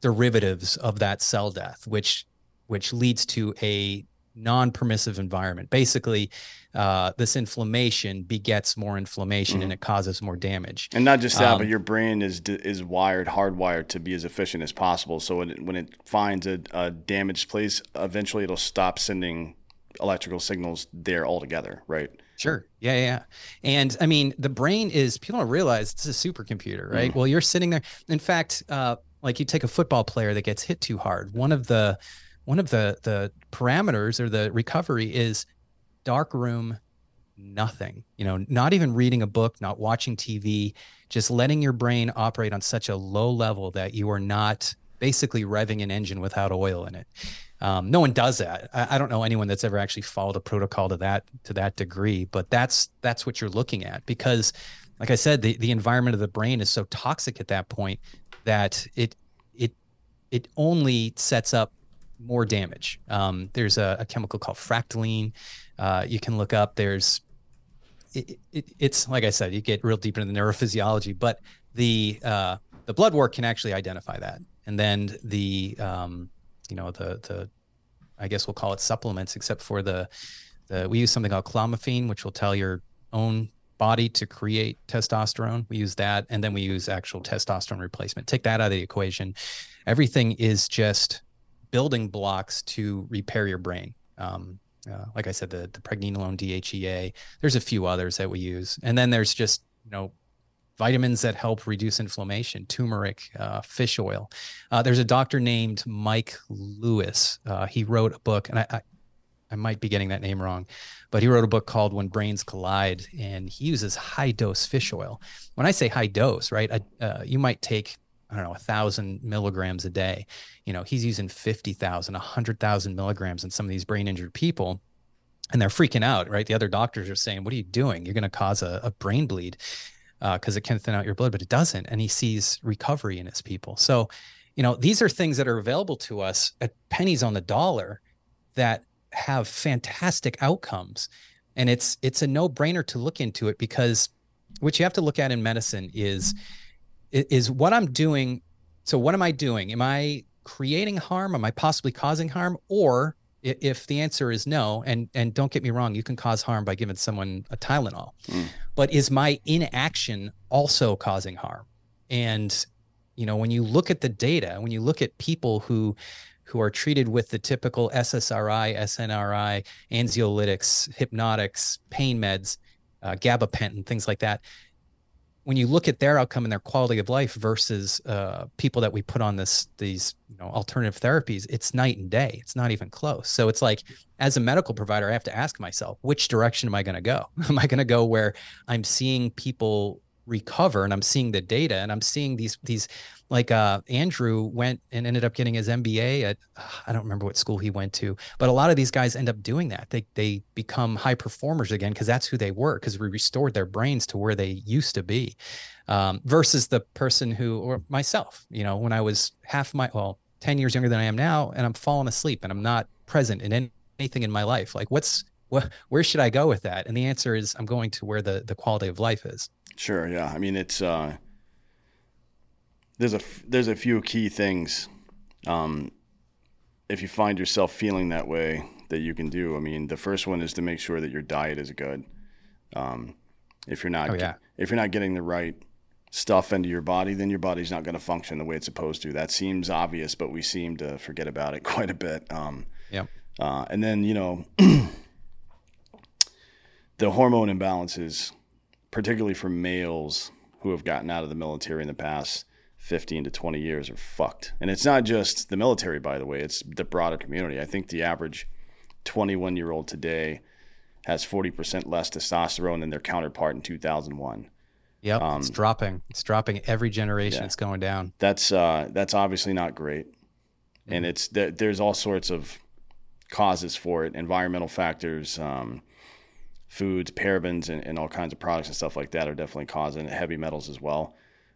derivatives of that cell death which which leads to a non-permissive environment. Basically, uh, this inflammation begets more inflammation mm-hmm. and it causes more damage. And not just that, um, but your brain is is wired, hardwired to be as efficient as possible. So when it, when it finds a, a damaged place, eventually it'll stop sending electrical signals there altogether, right? Sure. Yeah, yeah. And I mean, the brain is people don't realize it's a supercomputer, right? Mm. Well, you're sitting there. In fact, uh, like you take a football player that gets hit too hard. One of the one of the the parameters or the recovery is dark room nothing you know not even reading a book not watching tv just letting your brain operate on such a low level that you are not basically revving an engine without oil in it. Um, no one does that. I, I, don't know anyone that's ever actually followed a protocol to that to that degree but that's that's what you're looking at because like i said the, the environment of the brain is so toxic at that point that it it it only sets up more damage um, there's a, a, chemical called fractalkine uh, you can look up there's it, it, it's like I said, you get real deep into the neurophysiology, but the uh, the blood work can actually identify that, and then the um, you know the the I guess we'll call it supplements, except for the the we use something called clomiphene, which will tell your own body to create testosterone. We use that, and then we use actual testosterone replacement. Take that out of the equation. Everything is just building blocks to repair your brain. Um, uh, like I said, the the pregnenolone DHEA. There's a few others that we use, and then there's just you know vitamins that help reduce inflammation, turmeric, uh, fish oil. Uh, there's a doctor named Mike Lewis. Uh, he wrote a book, and I, I, I might be getting that name wrong, but he wrote a book called When Brains Collide, and he uses high dose fish oil. When I say high dose, right, uh, you might take I don't know, a thousand milligrams a day. You know, he's using 50,000, 100,000 milligrams in some of these brain injured people. And they're freaking out, right? The other doctors are saying, What are you doing? You're going to cause a, a, brain bleed because uh, it can thin out your blood, but it doesn't. And he sees recovery in his people. So, you know, these are things that are available to us at pennies on the dollar that have fantastic outcomes. And it's it's a no-brainer to look into it because what you have to look at in medicine is is what I'm doing. So what am I doing? Am I creating harm? Am I possibly causing harm? Or if the answer is no, and and don't get me wrong, you can cause harm by giving someone a Tylenol, mm. but is my inaction also causing harm? And you know, when you look at the data, when you look at people who who are treated with the typical SSRI, SNRI, anxiolytics, hypnotics, pain meds, uh, gabapentin, things like that, when you look at their outcome and their quality of life versus uh, people that we put on this these you know alternative therapies it's night and day. It's not even close. So it's like as a medical provider i have to ask myself which direction am i going to go? Am i going to go where i'm seeing people recover and i'm seeing the data and i'm seeing these these like uh, andrew went and ended up getting his mba at i don't remember what school he went to but a lot of these guys end up doing that. They they become high performers again because that's who they were because we restored their brains to where they used to be um, versus the person who or myself you know when i was half my well 10 years younger than i am now and i'm falling asleep and i'm not present in anything in my life. Like what's where should i go with that and the answer is i'm going to where the the quality of life is Sure. Yeah. I mean, it's uh, there's a there's a few key things. Um, if you find yourself feeling that way, that you can do. I mean, the first one is to make sure that your diet is good. Um, if you're not, oh, yeah. if you're not getting the right stuff into your body, then your body's not going to function the way it's supposed to. That seems obvious, but we seem to forget about it quite a bit. Um, yeah. Uh, and then you know, the hormone imbalances particularly for males who have gotten out of the military in the past 15 to 20 years are fucked. And it's not just the military, by the way, it's the broader community. I think the average 21 year old today has 40% less testosterone than their counterpart in 2001. Yep, um, it's dropping. It's dropping every generation. Yeah. It's going down. That's uh, that's obviously not great, mm-hmm. and it's there's all sorts of causes for it, environmental factors, um, foods, parabens, and, and all kinds of products and stuff like that are definitely causing heavy metals as well.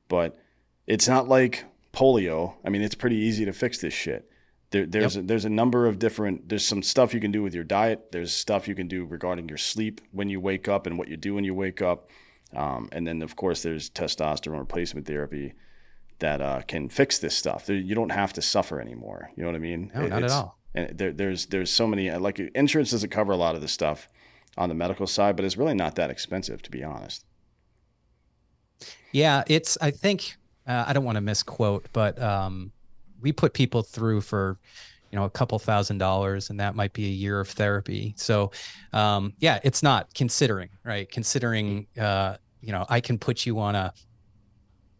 But it's not like polio. I mean, it's pretty easy to fix this shit. There, there's yep. a, there's a number of different. There's some stuff you can do with your diet. There's stuff you can do regarding your sleep when you wake up and what you do when you wake up. Um, and then of course there's testosterone replacement therapy that uh, can fix this stuff. There, you don't have to suffer anymore. You know what I mean? No, it, not at all. And there, there's there's so many like insurance doesn't cover a lot of this stuff on the medical side, but it's really not that expensive, to be honest. Yeah, it's. I think uh, I don't want to misquote, but um, we put people through for you know a couple thousand dollars, and that might be a year of therapy. So, um, yeah, it's not considering right. Considering, uh, you know, I can put you on a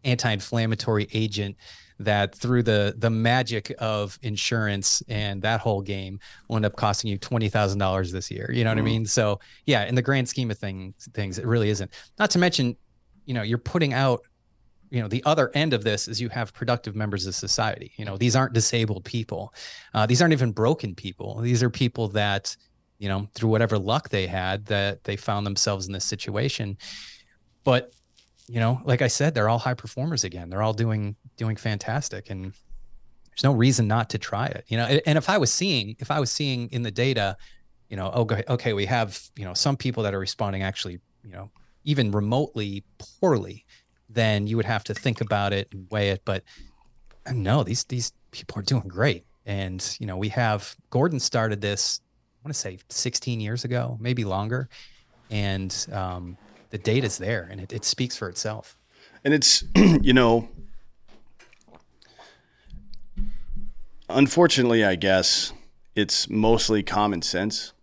anti-inflammatory agent that through the the magic of insurance and that whole game will end up costing you twenty thousand dollars this year. You know what mm. I mean? So yeah, in the grand scheme of things, things it really isn't. Not to mention, you know, you're putting out you know the other end of this is you have productive members of society you know these aren't disabled people uh, these aren't even broken people these are people that you know through whatever luck they had that they found themselves in this situation but you know like i said they're all high performers again they're all doing doing fantastic and there's no reason not to try it you know and if i was seeing if i was seeing in the data you know okay okay we have you know some people that are responding actually you know even remotely poorly then you would have to think about it and weigh it. But no, these these people are doing great. And you know, we have Gordon started this, I want to say 16 years ago, maybe longer. And um, the data's there and it, it speaks for itself. And it's, you know, unfortunately, I guess it's mostly common sense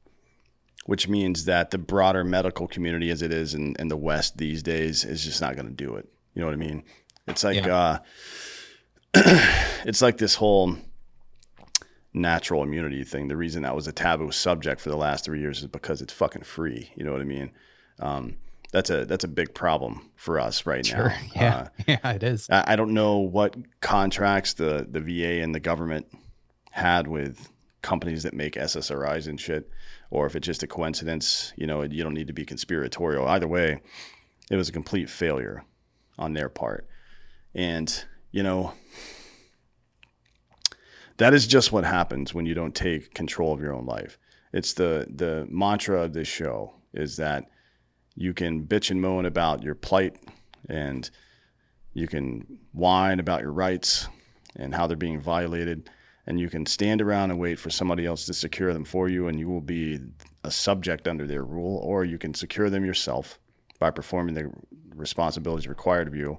which means that the broader medical community as it is in, in the West these days is just not going to do it. You know what I mean? It's like yeah. uh, it's like this whole natural immunity thing. The reason that was a taboo subject for the last three years is because it's fucking free. You know what I mean? Um, that's a that's a big problem for us right sure. now. Yeah, uh, yeah, it is. I, I don't know what contracts the the VA and the government had with companies that make SSRIs and shit, or if it's just a coincidence. You know, you don't need to be conspiratorial. Either way, it was a complete failure on their part. And, you know, that is just what happens when you don't take control of your own life. It's the the mantra of this show is that you can bitch and moan about your plight and you can whine about your rights and how they're being violated and you can stand around and wait for somebody else to secure them for you and you will be a subject under their rule or you can secure them yourself by performing the responsibilities required of you,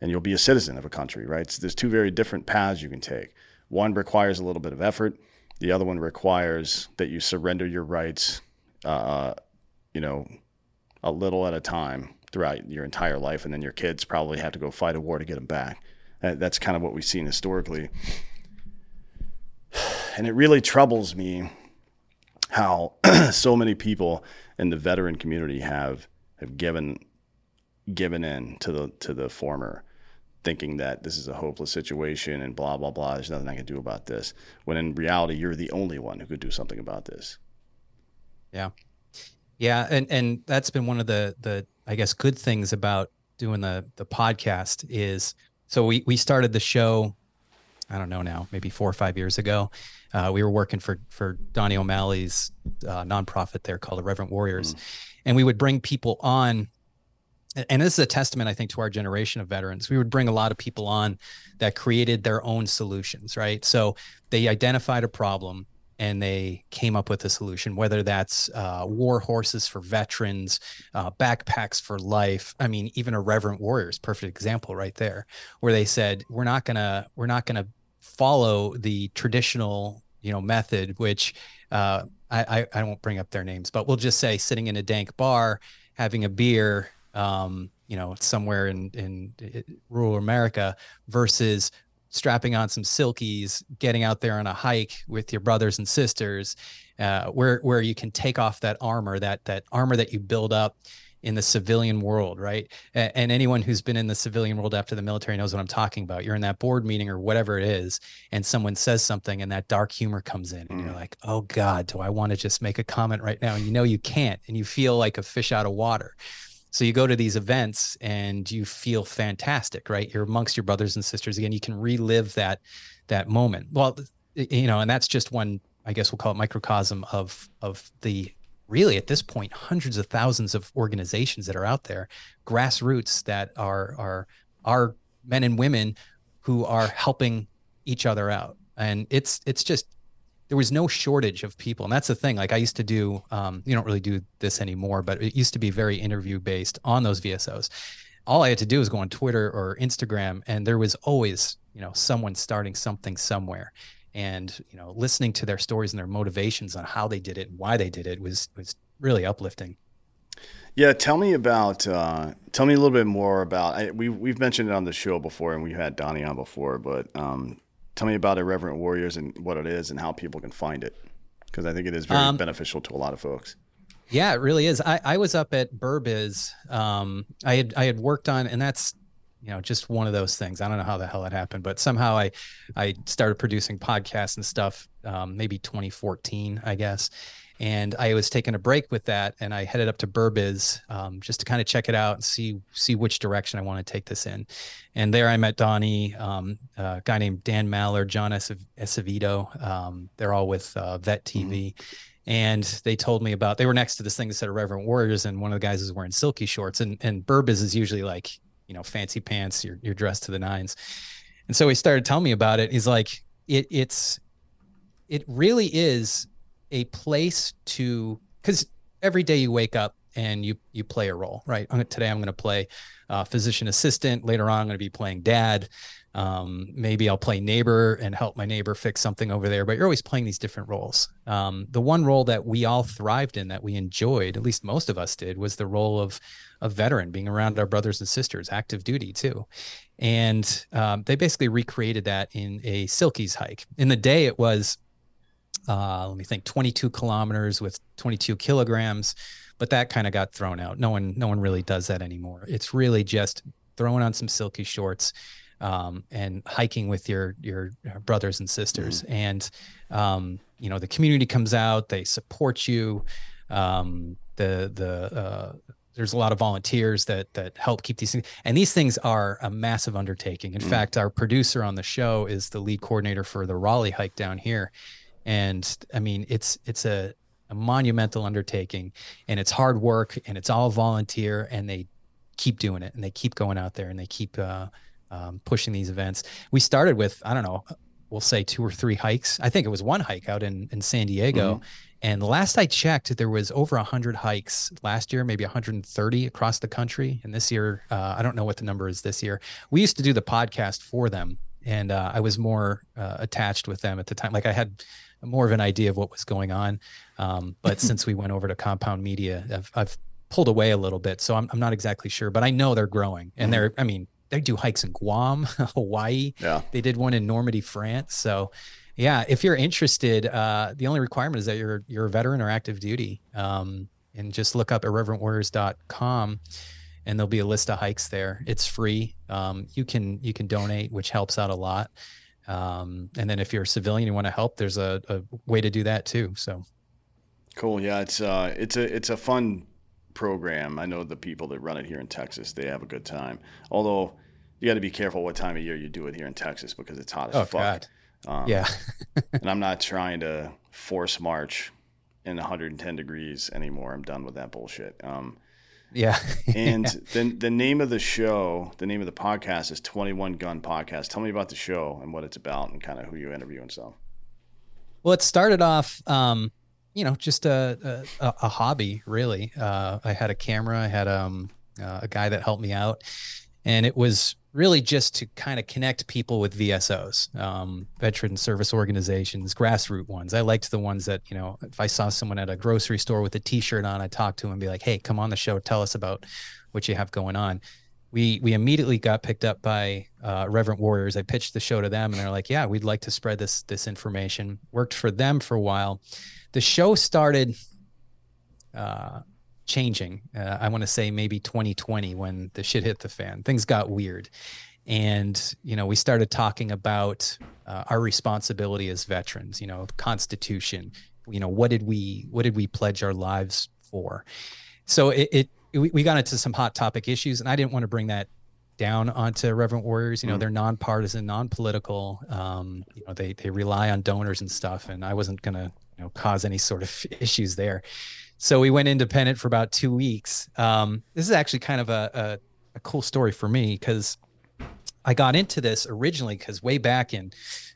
and you'll be a citizen of a country, right? So there's two very different paths you can take. One requires a little bit of effort. The other one requires that you surrender your rights, uh, you know, a little at a time throughout your entire life, and then your kids probably have to go fight a war to get them back. That's kind of what we've seen historically. And it really troubles me how so many people in the veteran community have have given given in to the to the former, thinking that this is a hopeless situation and blah blah blah. There's nothing I can do about this. When in reality, you're the only one who could do something about this. Yeah, yeah, and and that's been one of the the I guess good things about doing the the podcast is so we we started the show. I don't know now, maybe four or five years ago. Uh, we were working for for Donnie O'Malley's uh, nonprofit there called the Irreverent Warriors, mm. and we would bring people on and this is a testament i think to our generation of veterans we would bring a lot of people on that created their own solutions right so they identified a problem and they came up with a solution whether that's uh, war horses for veterans uh, backpacks for life. I mean even Irreverent Warriors perfect example right there where they said we're not gonna we're not gonna follow the traditional you know method which uh, I, I won't bring up their names but we'll just say sitting in a dank bar having a beer um, you know, somewhere in, in, in rural America versus strapping on some silkies, getting out there on a hike with your brothers and sisters, uh, where where you can take off that armor, that that armor that you build up in the civilian world, right? And, and anyone who's been in the civilian world after the military knows what I'm talking about. You're in that board meeting or whatever it is, and someone says something, and that dark humor comes in, and mm. you're like, "Oh God, do I want to just make a comment right now?" And you know you can't, and you feel like a fish out of water. So you go to these events and you feel fantastic, right? You're amongst your brothers and sisters again. You can relive that that moment. Well, you know, and that's just one, I guess we'll call it microcosm of of the really at this point hundreds of thousands of organizations that are out there, grassroots that are are are men and women who are helping each other out. And it's it's just there was no shortage of people and that's the thing like i used to do um, you don't really do this anymore but it used to be very interview based on those vsos all i had to do was go on twitter or instagram and there was always you know someone starting something somewhere and you know listening to their stories and their motivations on how they did it and why they did it was was really uplifting Yeah, tell me about uh, tell me a little bit more about. I, we we've mentioned it on the show before, and we've had Donnie on before. But um, tell me about Irreverent Warriors and what it is and how people can find it, because I think it is very um, beneficial to a lot of folks. Yeah, it really is. I, I was up at Burbiz. Um, I had I had worked on, and that's you know just one of those things. I don't know how the hell it happened, but somehow I I started producing podcasts and stuff. Um, maybe 2014, I guess and I was taking a break with that, and I headed up to Burbiz um, just to kind of check it out and see see which direction I want to take this in. And there I met Donnie, um, a guy named Dan Maller, John Acevedo. Um, they're all with uh, Vet TV. Mm-hmm. And they told me about they were next to this thing that said Irreverent Warriors, and one of the guys is wearing silky shorts. And and Burbiz is usually like you know fancy pants, you're you're dressed to the nines. And so he started telling me about it. He's like, it it's it really is a place to because every day you wake up and you you play a role right? Today i'm going to play uh, physician assistant. Later on i'm going to be playing dad. Um, maybe i'll play neighbor and help my neighbor fix something over there but you're always playing these different roles. Um, the one role that we all thrived in that we enjoyed at least most of us did was the role of a veteran being around our brothers and sisters active duty too. And um, they basically recreated that in a silkies hike. In the day it was uh, let me think 22 kilometers with 22 kilograms but that kind of got thrown out. No one no one really does that anymore. It's really just throwing on some silky shorts um, and hiking with your your brothers and sisters. Mm-hmm. and um, you know the community comes out they support you um, the the uh, there's a lot of volunteers that that help keep these things and these things are a massive undertaking. In mm. fact our producer on the show is the lead coordinator for the raleigh hike down here and i mean it's it's a, a monumental undertaking and it's hard work and it's all volunteer and they keep doing it and they keep going out there and they keep uh, um, pushing these events. We started with i don't know we'll say two or three hikes. I think it was one hike out in, in san diego. Mm-hmm. and last i checked there was over 100 hikes last year maybe 130 across the country. And this year uh, i don't know what the number is this year. We used to do the podcast for them and uh, i was more uh, attached with them at the time. Like i had more of an idea of what was going on. Um, but since we went over to Compound Media, I've, I've pulled away a little bit, so I'm, I'm not exactly sure. But I know they're growing, and mm-hmm. they're I mean they do hikes in Guam, Hawaii. Yeah, they did one in Normandy, France. So yeah, if you're interested, uh, the only requirement is that you're you're a veteran or active duty. Um, and just look up irreverentwarriors.com and there'll be a list of hikes there. It's free. Um, you can you can donate, which helps out a lot. Um, and then if you're a civilian, you want to help, there's a, a way to do that too. So cool. Yeah. It's, uh, it's a, it's a fun program. I know the people that run it here in Texas, they have a good time. Although you got to be careful what time of year you do it here in Texas because it's hot as oh, fuck. Um, yeah. and I'm not trying to force march in 110 degrees anymore. I'm done with that bullshit. Um, yeah. and then the name of the show, the name of the podcast is 21 Guns Podcast. Tell me about the show and what it's about and kind of who you interview and so. Well, it started off, um, you know, just a, a, a hobby, really. Uh, I had a camera, I had um, uh, a guy that helped me out, and it was really just to kind of connect people with VSOs, um, veteran service organizations, grassroots ones. I liked the ones that, you know, if I saw someone at a grocery store with a t-shirt on, I'd talk to him and be like, Hey, come on the show. Tell us about what you have going on. We, we immediately got picked up by uh, Reverent Warriors. I pitched the show to them and they're like, yeah, we'd like to spread this, this information worked for them for a while. The show started, uh, changing. Uh, I want to say maybe 2020 when the shit hit the fan. Things got weird. And, you know, we started talking about uh, our responsibility as veterans, you know, Constitution, you know, what did we, what did we pledge our lives for? So it, it we got into some hot topic issues and I didn't want to bring that down onto Irreverent Warriors. You know, mm. they're nonpartisan, non-political. Um, you know, they they rely on donors and stuff, and I wasn't gonna know cause any sort of issues there. So we went independent for about two weeks. Um, this is actually kind of a, a, a cool story for me because I got into this originally because way back in,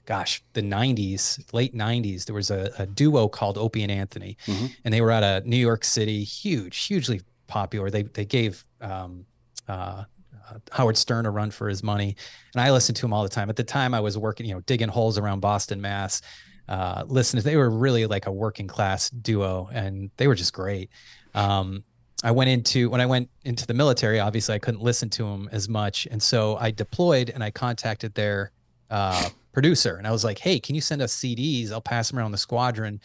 gosh, the 90s, late 90s, there was a, a duo called Opie and Anthony, mm-hmm. and they were out of New York City, huge, hugely popular. They they gave um, uh, uh, Howard Stern a run for his money, and I listened to him all the time. At the time, I was working, you know, digging holes around Boston, Mass uh, listeners. They were really like a working class duo, and they were just great. Um, I went into when I went into the military. Obviously, I couldn't listen to them as much, and so I deployed and I contacted their uh, producer, and I was like, "Hey, can you send us CDs? I'll pass them around the squadron,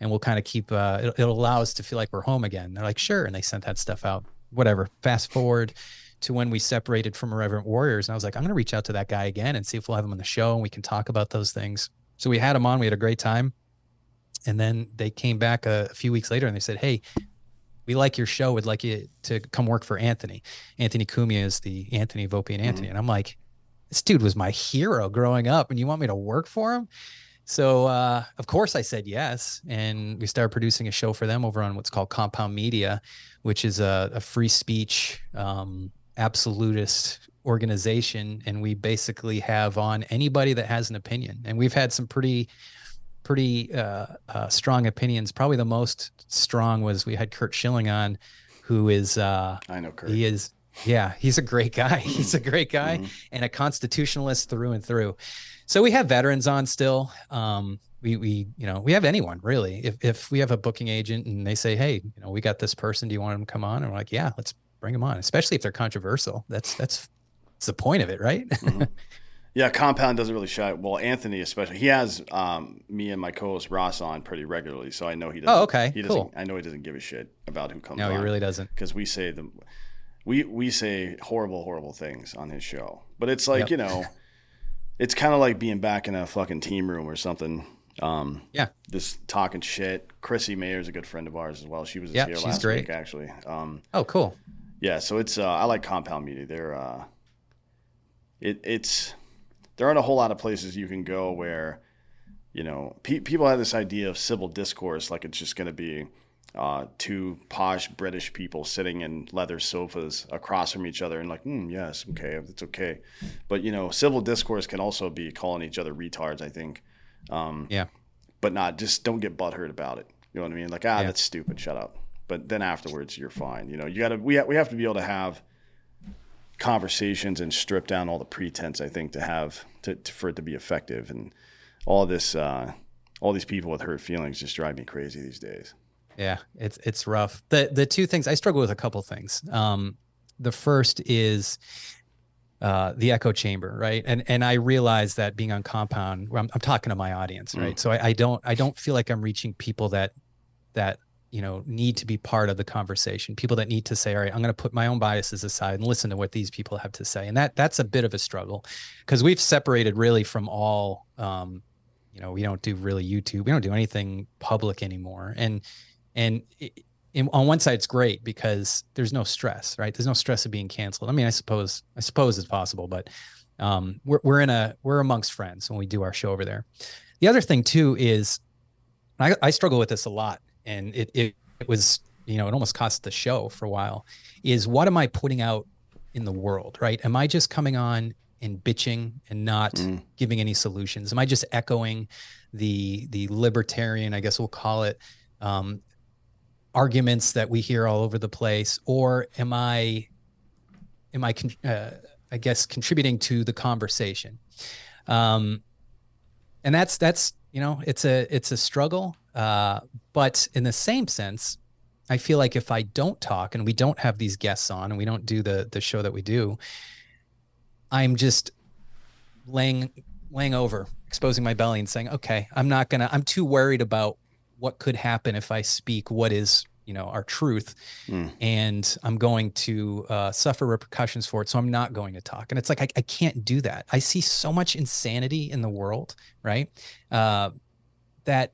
and we'll kind of keep. Uh, it'll, it'll allow us to feel like we're home again." They're like, "Sure," and they sent that stuff out. Whatever. Fast forward to when we separated from Irreverent Warriors, and I was like, "I'm going to reach out to that guy again and see if we'll have him on the show and we can talk about those things." So we had him on. We had a great time, and then they came back a, a few weeks later and they said, "Hey." we like your show. We'd like you to come work for Anthony. Anthony Cumia is the Anthony of Opie and Anthony. Mm-hmm. And I'm like, this dude was my hero growing up, and you want me to work for him? So uh, of course I said yes, and we started producing a show for them over on what's called Compound Media, which is a, a free speech um, absolutist organization, and we basically have on anybody that has an opinion, and we've had some pretty pretty uh, uh, strong opinions. Probably the most strong was we had Curt Schilling on, who is uh, I know Curt He is yeah, he's a great guy. He's a great guy mm-hmm. and a constitutionalist through and through. So we have veterans on still. Um, we we you know we have anyone really. If if we have a booking agent and they say, hey, you know, we got this person. Do you want them to come on? And we're like, yeah, let's bring them on. Especially if they're controversial. That's that's that's the point of it, right? Mm-hmm. Yeah, Compound doesn't really shy. Well, Anthony especially, he has um, me and my co-host Ross on pretty regularly, so I know he doesn't. Oh, okay, he doesn't, cool. I know he doesn't give a shit about who comes. No, on he really doesn't. Because we say the, we we say horrible, horrible things on his show, but it's like yep. you know, it's kind of like being back in a fucking team room or something. Um, yeah, just talking shit. Chrissie Mayr is a good friend of ours as well. She was yep, here last great. week actually. Um, oh, cool. Yeah, so it's uh, I like Compound Media. They're uh, it it's there aren't a whole lot of places you can go where, you know, pe- people have this idea of civil discourse like it's just going to be uh, two posh British people sitting in leather sofas across from each other and like, mm, yes, okay, it's okay. But you know, civil discourse can also be calling each other retards. I think. Um, yeah. But not just don't get butthurt about it. You know what I mean? Like, ah, yeah. that's stupid. Shut up. But then afterwards, you're fine. You know, you got to we ha- we have to be able to have conversations and strip down all the pretense. I think to have to, to for it to be effective and all this uh, all these people with hurt feelings just drive me crazy these days. Yeah, it's it's rough. The the two things I struggle with a couple things. Um, the first is uh, the echo chamber, right? And and I realize that being on compound, I'm, I'm talking to my audience, right? Mm. So I, I don't I don't feel like I'm reaching people that that you know need to be part of the conversation. People that need to say all right i'm going to put my own biases aside and listen to what these people have to say. And that that's a bit of a struggle because we've separated really from all um, you know we don't do really youtube we don't do anything public anymore. And and it, on one side it's great because there's no stress right? There's no stress of being canceled. I mean i suppose i suppose it's possible but um, we're, we're in a we're amongst friends when we do our show over there. The other thing too is I, I struggle with this a lot and it, it, it was you know it almost cost the show for a while is what am i putting out in the world right? Am i just coming on and bitching and not mm. giving any solutions? Am i just echoing the the libertarian i guess we'll call it um, arguments that we hear all over the place? Or am i am i uh, i guess contributing to the conversation? Um, and that's that's you know it's a it's a struggle uh, but in the same sense, I feel like if I don't talk and we don't have these guests on and we don't do the the show that we do, I'm just laying laying over, exposing my belly and saying, "Okay, I'm not going to I'm too worried about what could happen if I speak what is, you know, our truth mm. and I'm going to uh, suffer repercussions for it, so I'm not going to talk." And it's like I, I can't do that. I see so much insanity in the world, right? Uh, that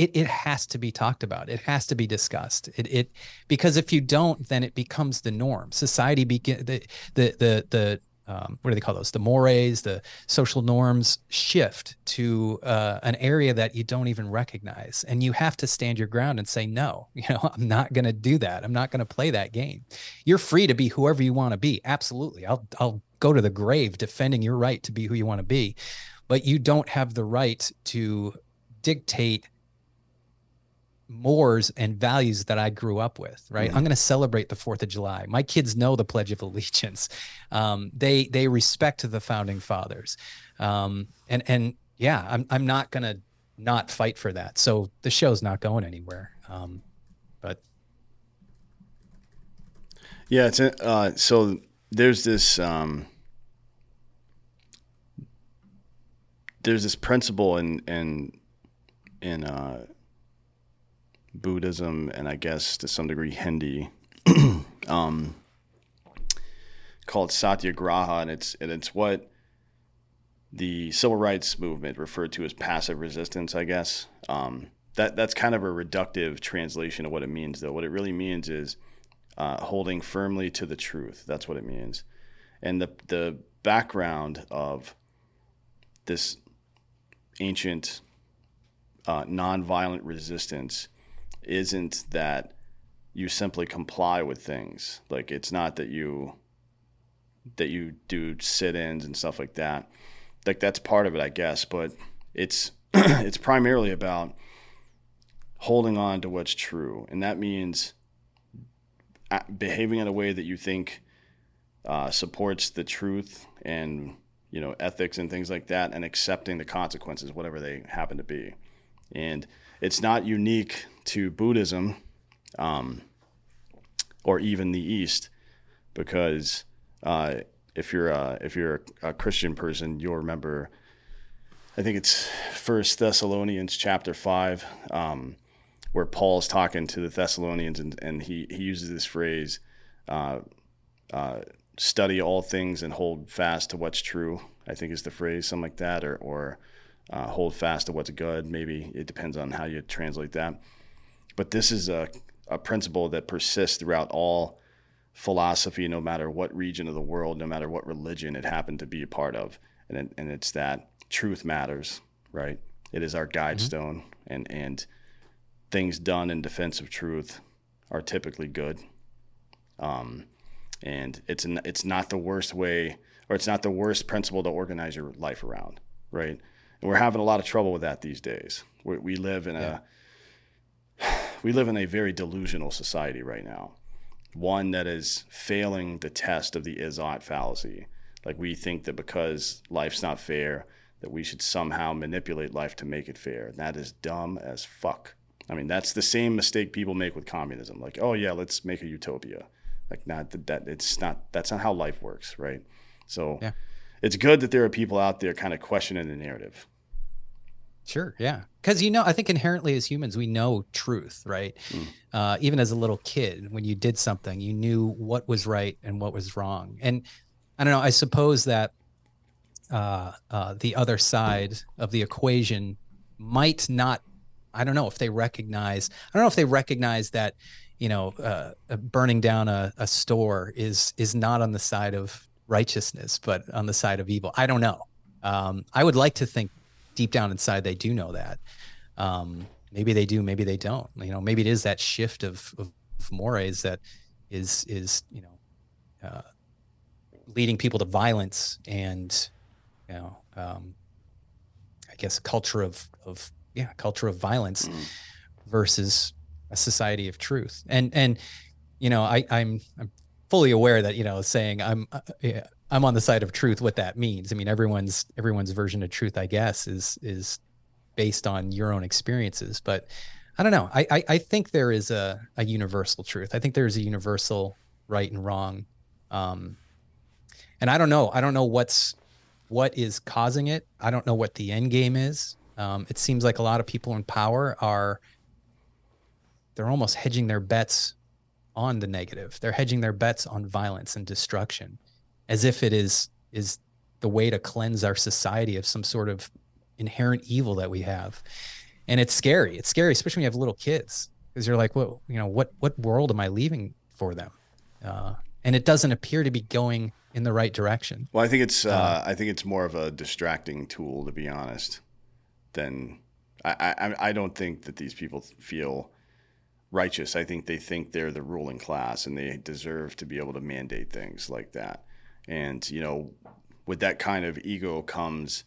it, it has to be talked about. It has to be discussed. It, it because if you don't, then it becomes the norm. Society begin the the the the um, what do they call those? The mores, the social norms shift to uh, an area that you don't even recognize, and you have to stand your ground and say, "No, you know, I'm not going to do that. I'm not going to play that game." You're free to be whoever you want to be. Absolutely, I'll I'll go to the grave defending your right to be who you want to be, but you don't have the right to dictate mores and values that I grew up with, right? Mm-hmm. I'm going to celebrate the 4th of July. My kids know the Pledge of Allegiance. Um, they they respect the founding fathers. Um, and and yeah, I'm I'm not going to not fight for that. So the show's not going anywhere. Um, but Yeah, it's uh, so there's this um, there's this principle in in in uh, Buddhism and I guess to some degree Hindi um, called satyagraha, and it's and it's what the civil rights movement referred to as passive resistance, I guess. Um, that that's kind of a reductive translation of what it means, though. What it really means is uh, holding firmly to the truth. That's what it means. And the the background of this ancient uh, nonviolent resistance isn't that you simply comply with things. Like it's not that you that you do sit-ins and stuff like that. Like that's part of it, I guess, but it's it's primarily about holding on to what's true, and that means behaving in a way that you think uh, supports the truth and you know ethics and things like that, and accepting the consequences, whatever they happen to be. And it's not unique to Buddhism um, or even the East, because uh, if you're a, if you're a Christian person, you'll remember. I think it's First Thessalonians chapter five, um, where Paul's talking to the Thessalonians, and, and he he uses this phrase, uh, uh, "Study all things and hold fast to what's true." I think is the phrase, something like that, or or uh, hold fast to what's good. Maybe it depends on how you translate that. But this is a, a principle that persists throughout all philosophy, no matter what region of the world, no matter what religion it happened to be a part of. And, it, and it's that truth matters, right? It is our guide mm-hmm. stone, and, and things done in defense of truth are typically good. Um, and it's an, it's not the worst way, or it's not the worst principle to organize your life around, right? And we're having a lot of trouble with that these days. We, we live in yeah. a we live in a very delusional society right now. One that is failing the test of the is-ought fallacy. Like we think that because life's not fair, that we should somehow manipulate life to make it fair. That is dumb as fuck. I mean, that's the same mistake people make with communism. Like, oh yeah, let's make a utopia. Like, not that, that it's not. That's not how life works, right? So, yeah. it's good that there are people out there kind of questioning the narrative. Sure. Yeah. Because, you know, I think inherently as humans, we know truth, right? Mm. Uh, even as a little kid, when you did something, you knew what was right and what was wrong. And I don't know, I suppose that uh, uh, the other side of the equation might not, I don't know if they recognize, I don't know if they recognize that, you know, uh, uh, burning down a, a store is is not on the side of righteousness, but on the side of evil. I don't know. Um, I would like to think deep down inside they do know that. Um, maybe they do, maybe they don't. You know, maybe it is that shift of, of, of mores that is is you know uh, leading people to violence and you know um, I guess a culture of of yeah culture of violence mm. versus a society of truth. And and you know I I'm I'm fully aware that you know saying I'm uh, yeah, I'm on the side of truth. What that means, I mean, everyone's everyone's version of truth, I guess, is is based on your own experiences. But I don't know. I I, I think there is a a universal truth. I think there is a universal right and wrong. Um, and I don't know. I don't know what's what is causing it. I don't know what the end game is. Um, it seems like a lot of people in power are they're almost hedging their bets on the negative. They're hedging their bets on violence and destruction as if it is is the way to cleanse our society of some sort of inherent evil that we have. And it's scary. It's scary, especially when you have little kids, because you're like, well, you know, what what world am I leaving for them? Uh, and it doesn't appear to be going in the right direction. Well, I think it's uh, uh, I think it's more of a distracting tool, to be honest. Than I, I I don't think that these people feel righteous. I think they think they're the ruling class and they deserve to be able to mandate things like that. And, you know, with that kind of ego comes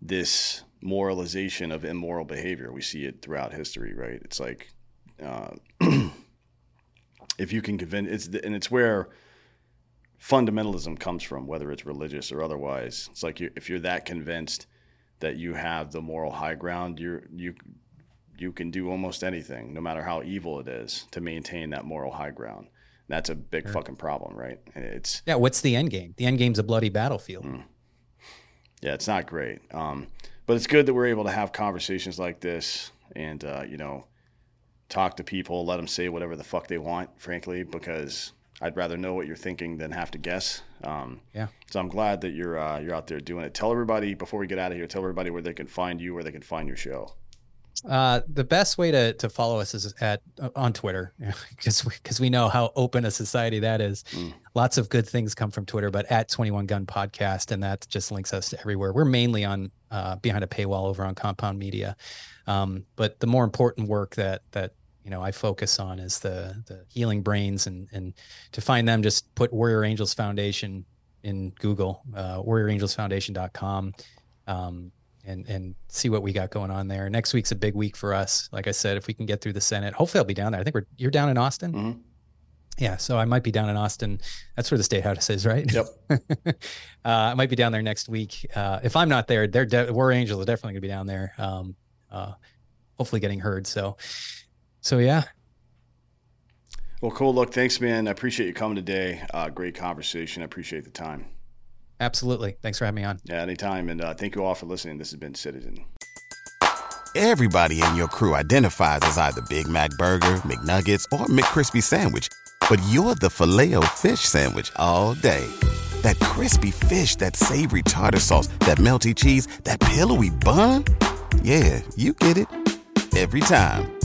this moralization of immoral behavior. We see it throughout history, right? It's like, uh, if you can convince, it's the, and it's where fundamentalism comes from, whether it's religious or otherwise. It's like you, if you're that convinced that you have the moral high ground, you're you you can do almost anything, no matter how evil it is, to maintain that moral high ground. That's a big sure. fucking problem, right? And it's yeah. What's the end game? The end game's a bloody battlefield. Mm. Yeah, it's not great. Um, but it's good that we're able to have conversations like this and uh, you know talk to people, let them say whatever the fuck they want, frankly, because I'd rather know what you're thinking than have to guess. Um, yeah. So I'm glad that you're uh, you're out there doing it. Tell everybody before we get out of here. Tell everybody where they can find you, where they can find your show. Uh, the best way to to follow us is at uh, on Twitter because because we, we, know how open a society that is. Mm. Lots of good things come from Twitter, but at Twenty One Gun Podcast, and that just links us to everywhere. We're mainly on uh, behind a paywall over on Compound Media, um, but the more important work that that you know I focus on is the the healing brains, and and to find them, just put Warrior Angels Foundation in Google, uh, warriorangelsfoundation.com. Um, and and see what we got going on there. Next week's a big week for us. Like I said, if we can get through the Senate, hopefully I'll be down there. I think we're you're down in Austin. Mm-hmm. Yeah, so I might be down in Austin. That's where the state house is, right? Yep. uh, I might be down there next week. Uh, if I'm not there, they're de- War Angels are definitely gonna be down there. Um, uh, hopefully getting heard. So, so yeah. Well, cool. Look, thanks, man. I appreciate you coming today. Uh, great conversation. I appreciate the time. Absolutely. Thanks for having me on. Yeah, anytime. And uh, thank you all for listening. This has been Citizen. Everybody in your crew identifies as either Big Mac Burger, McNuggets, or McCrispy Sandwich. But you're the filet fish Sandwich all day. That crispy fish, that savory tartar sauce, that melty cheese, that pillowy bun. Yeah, you get it. Every time.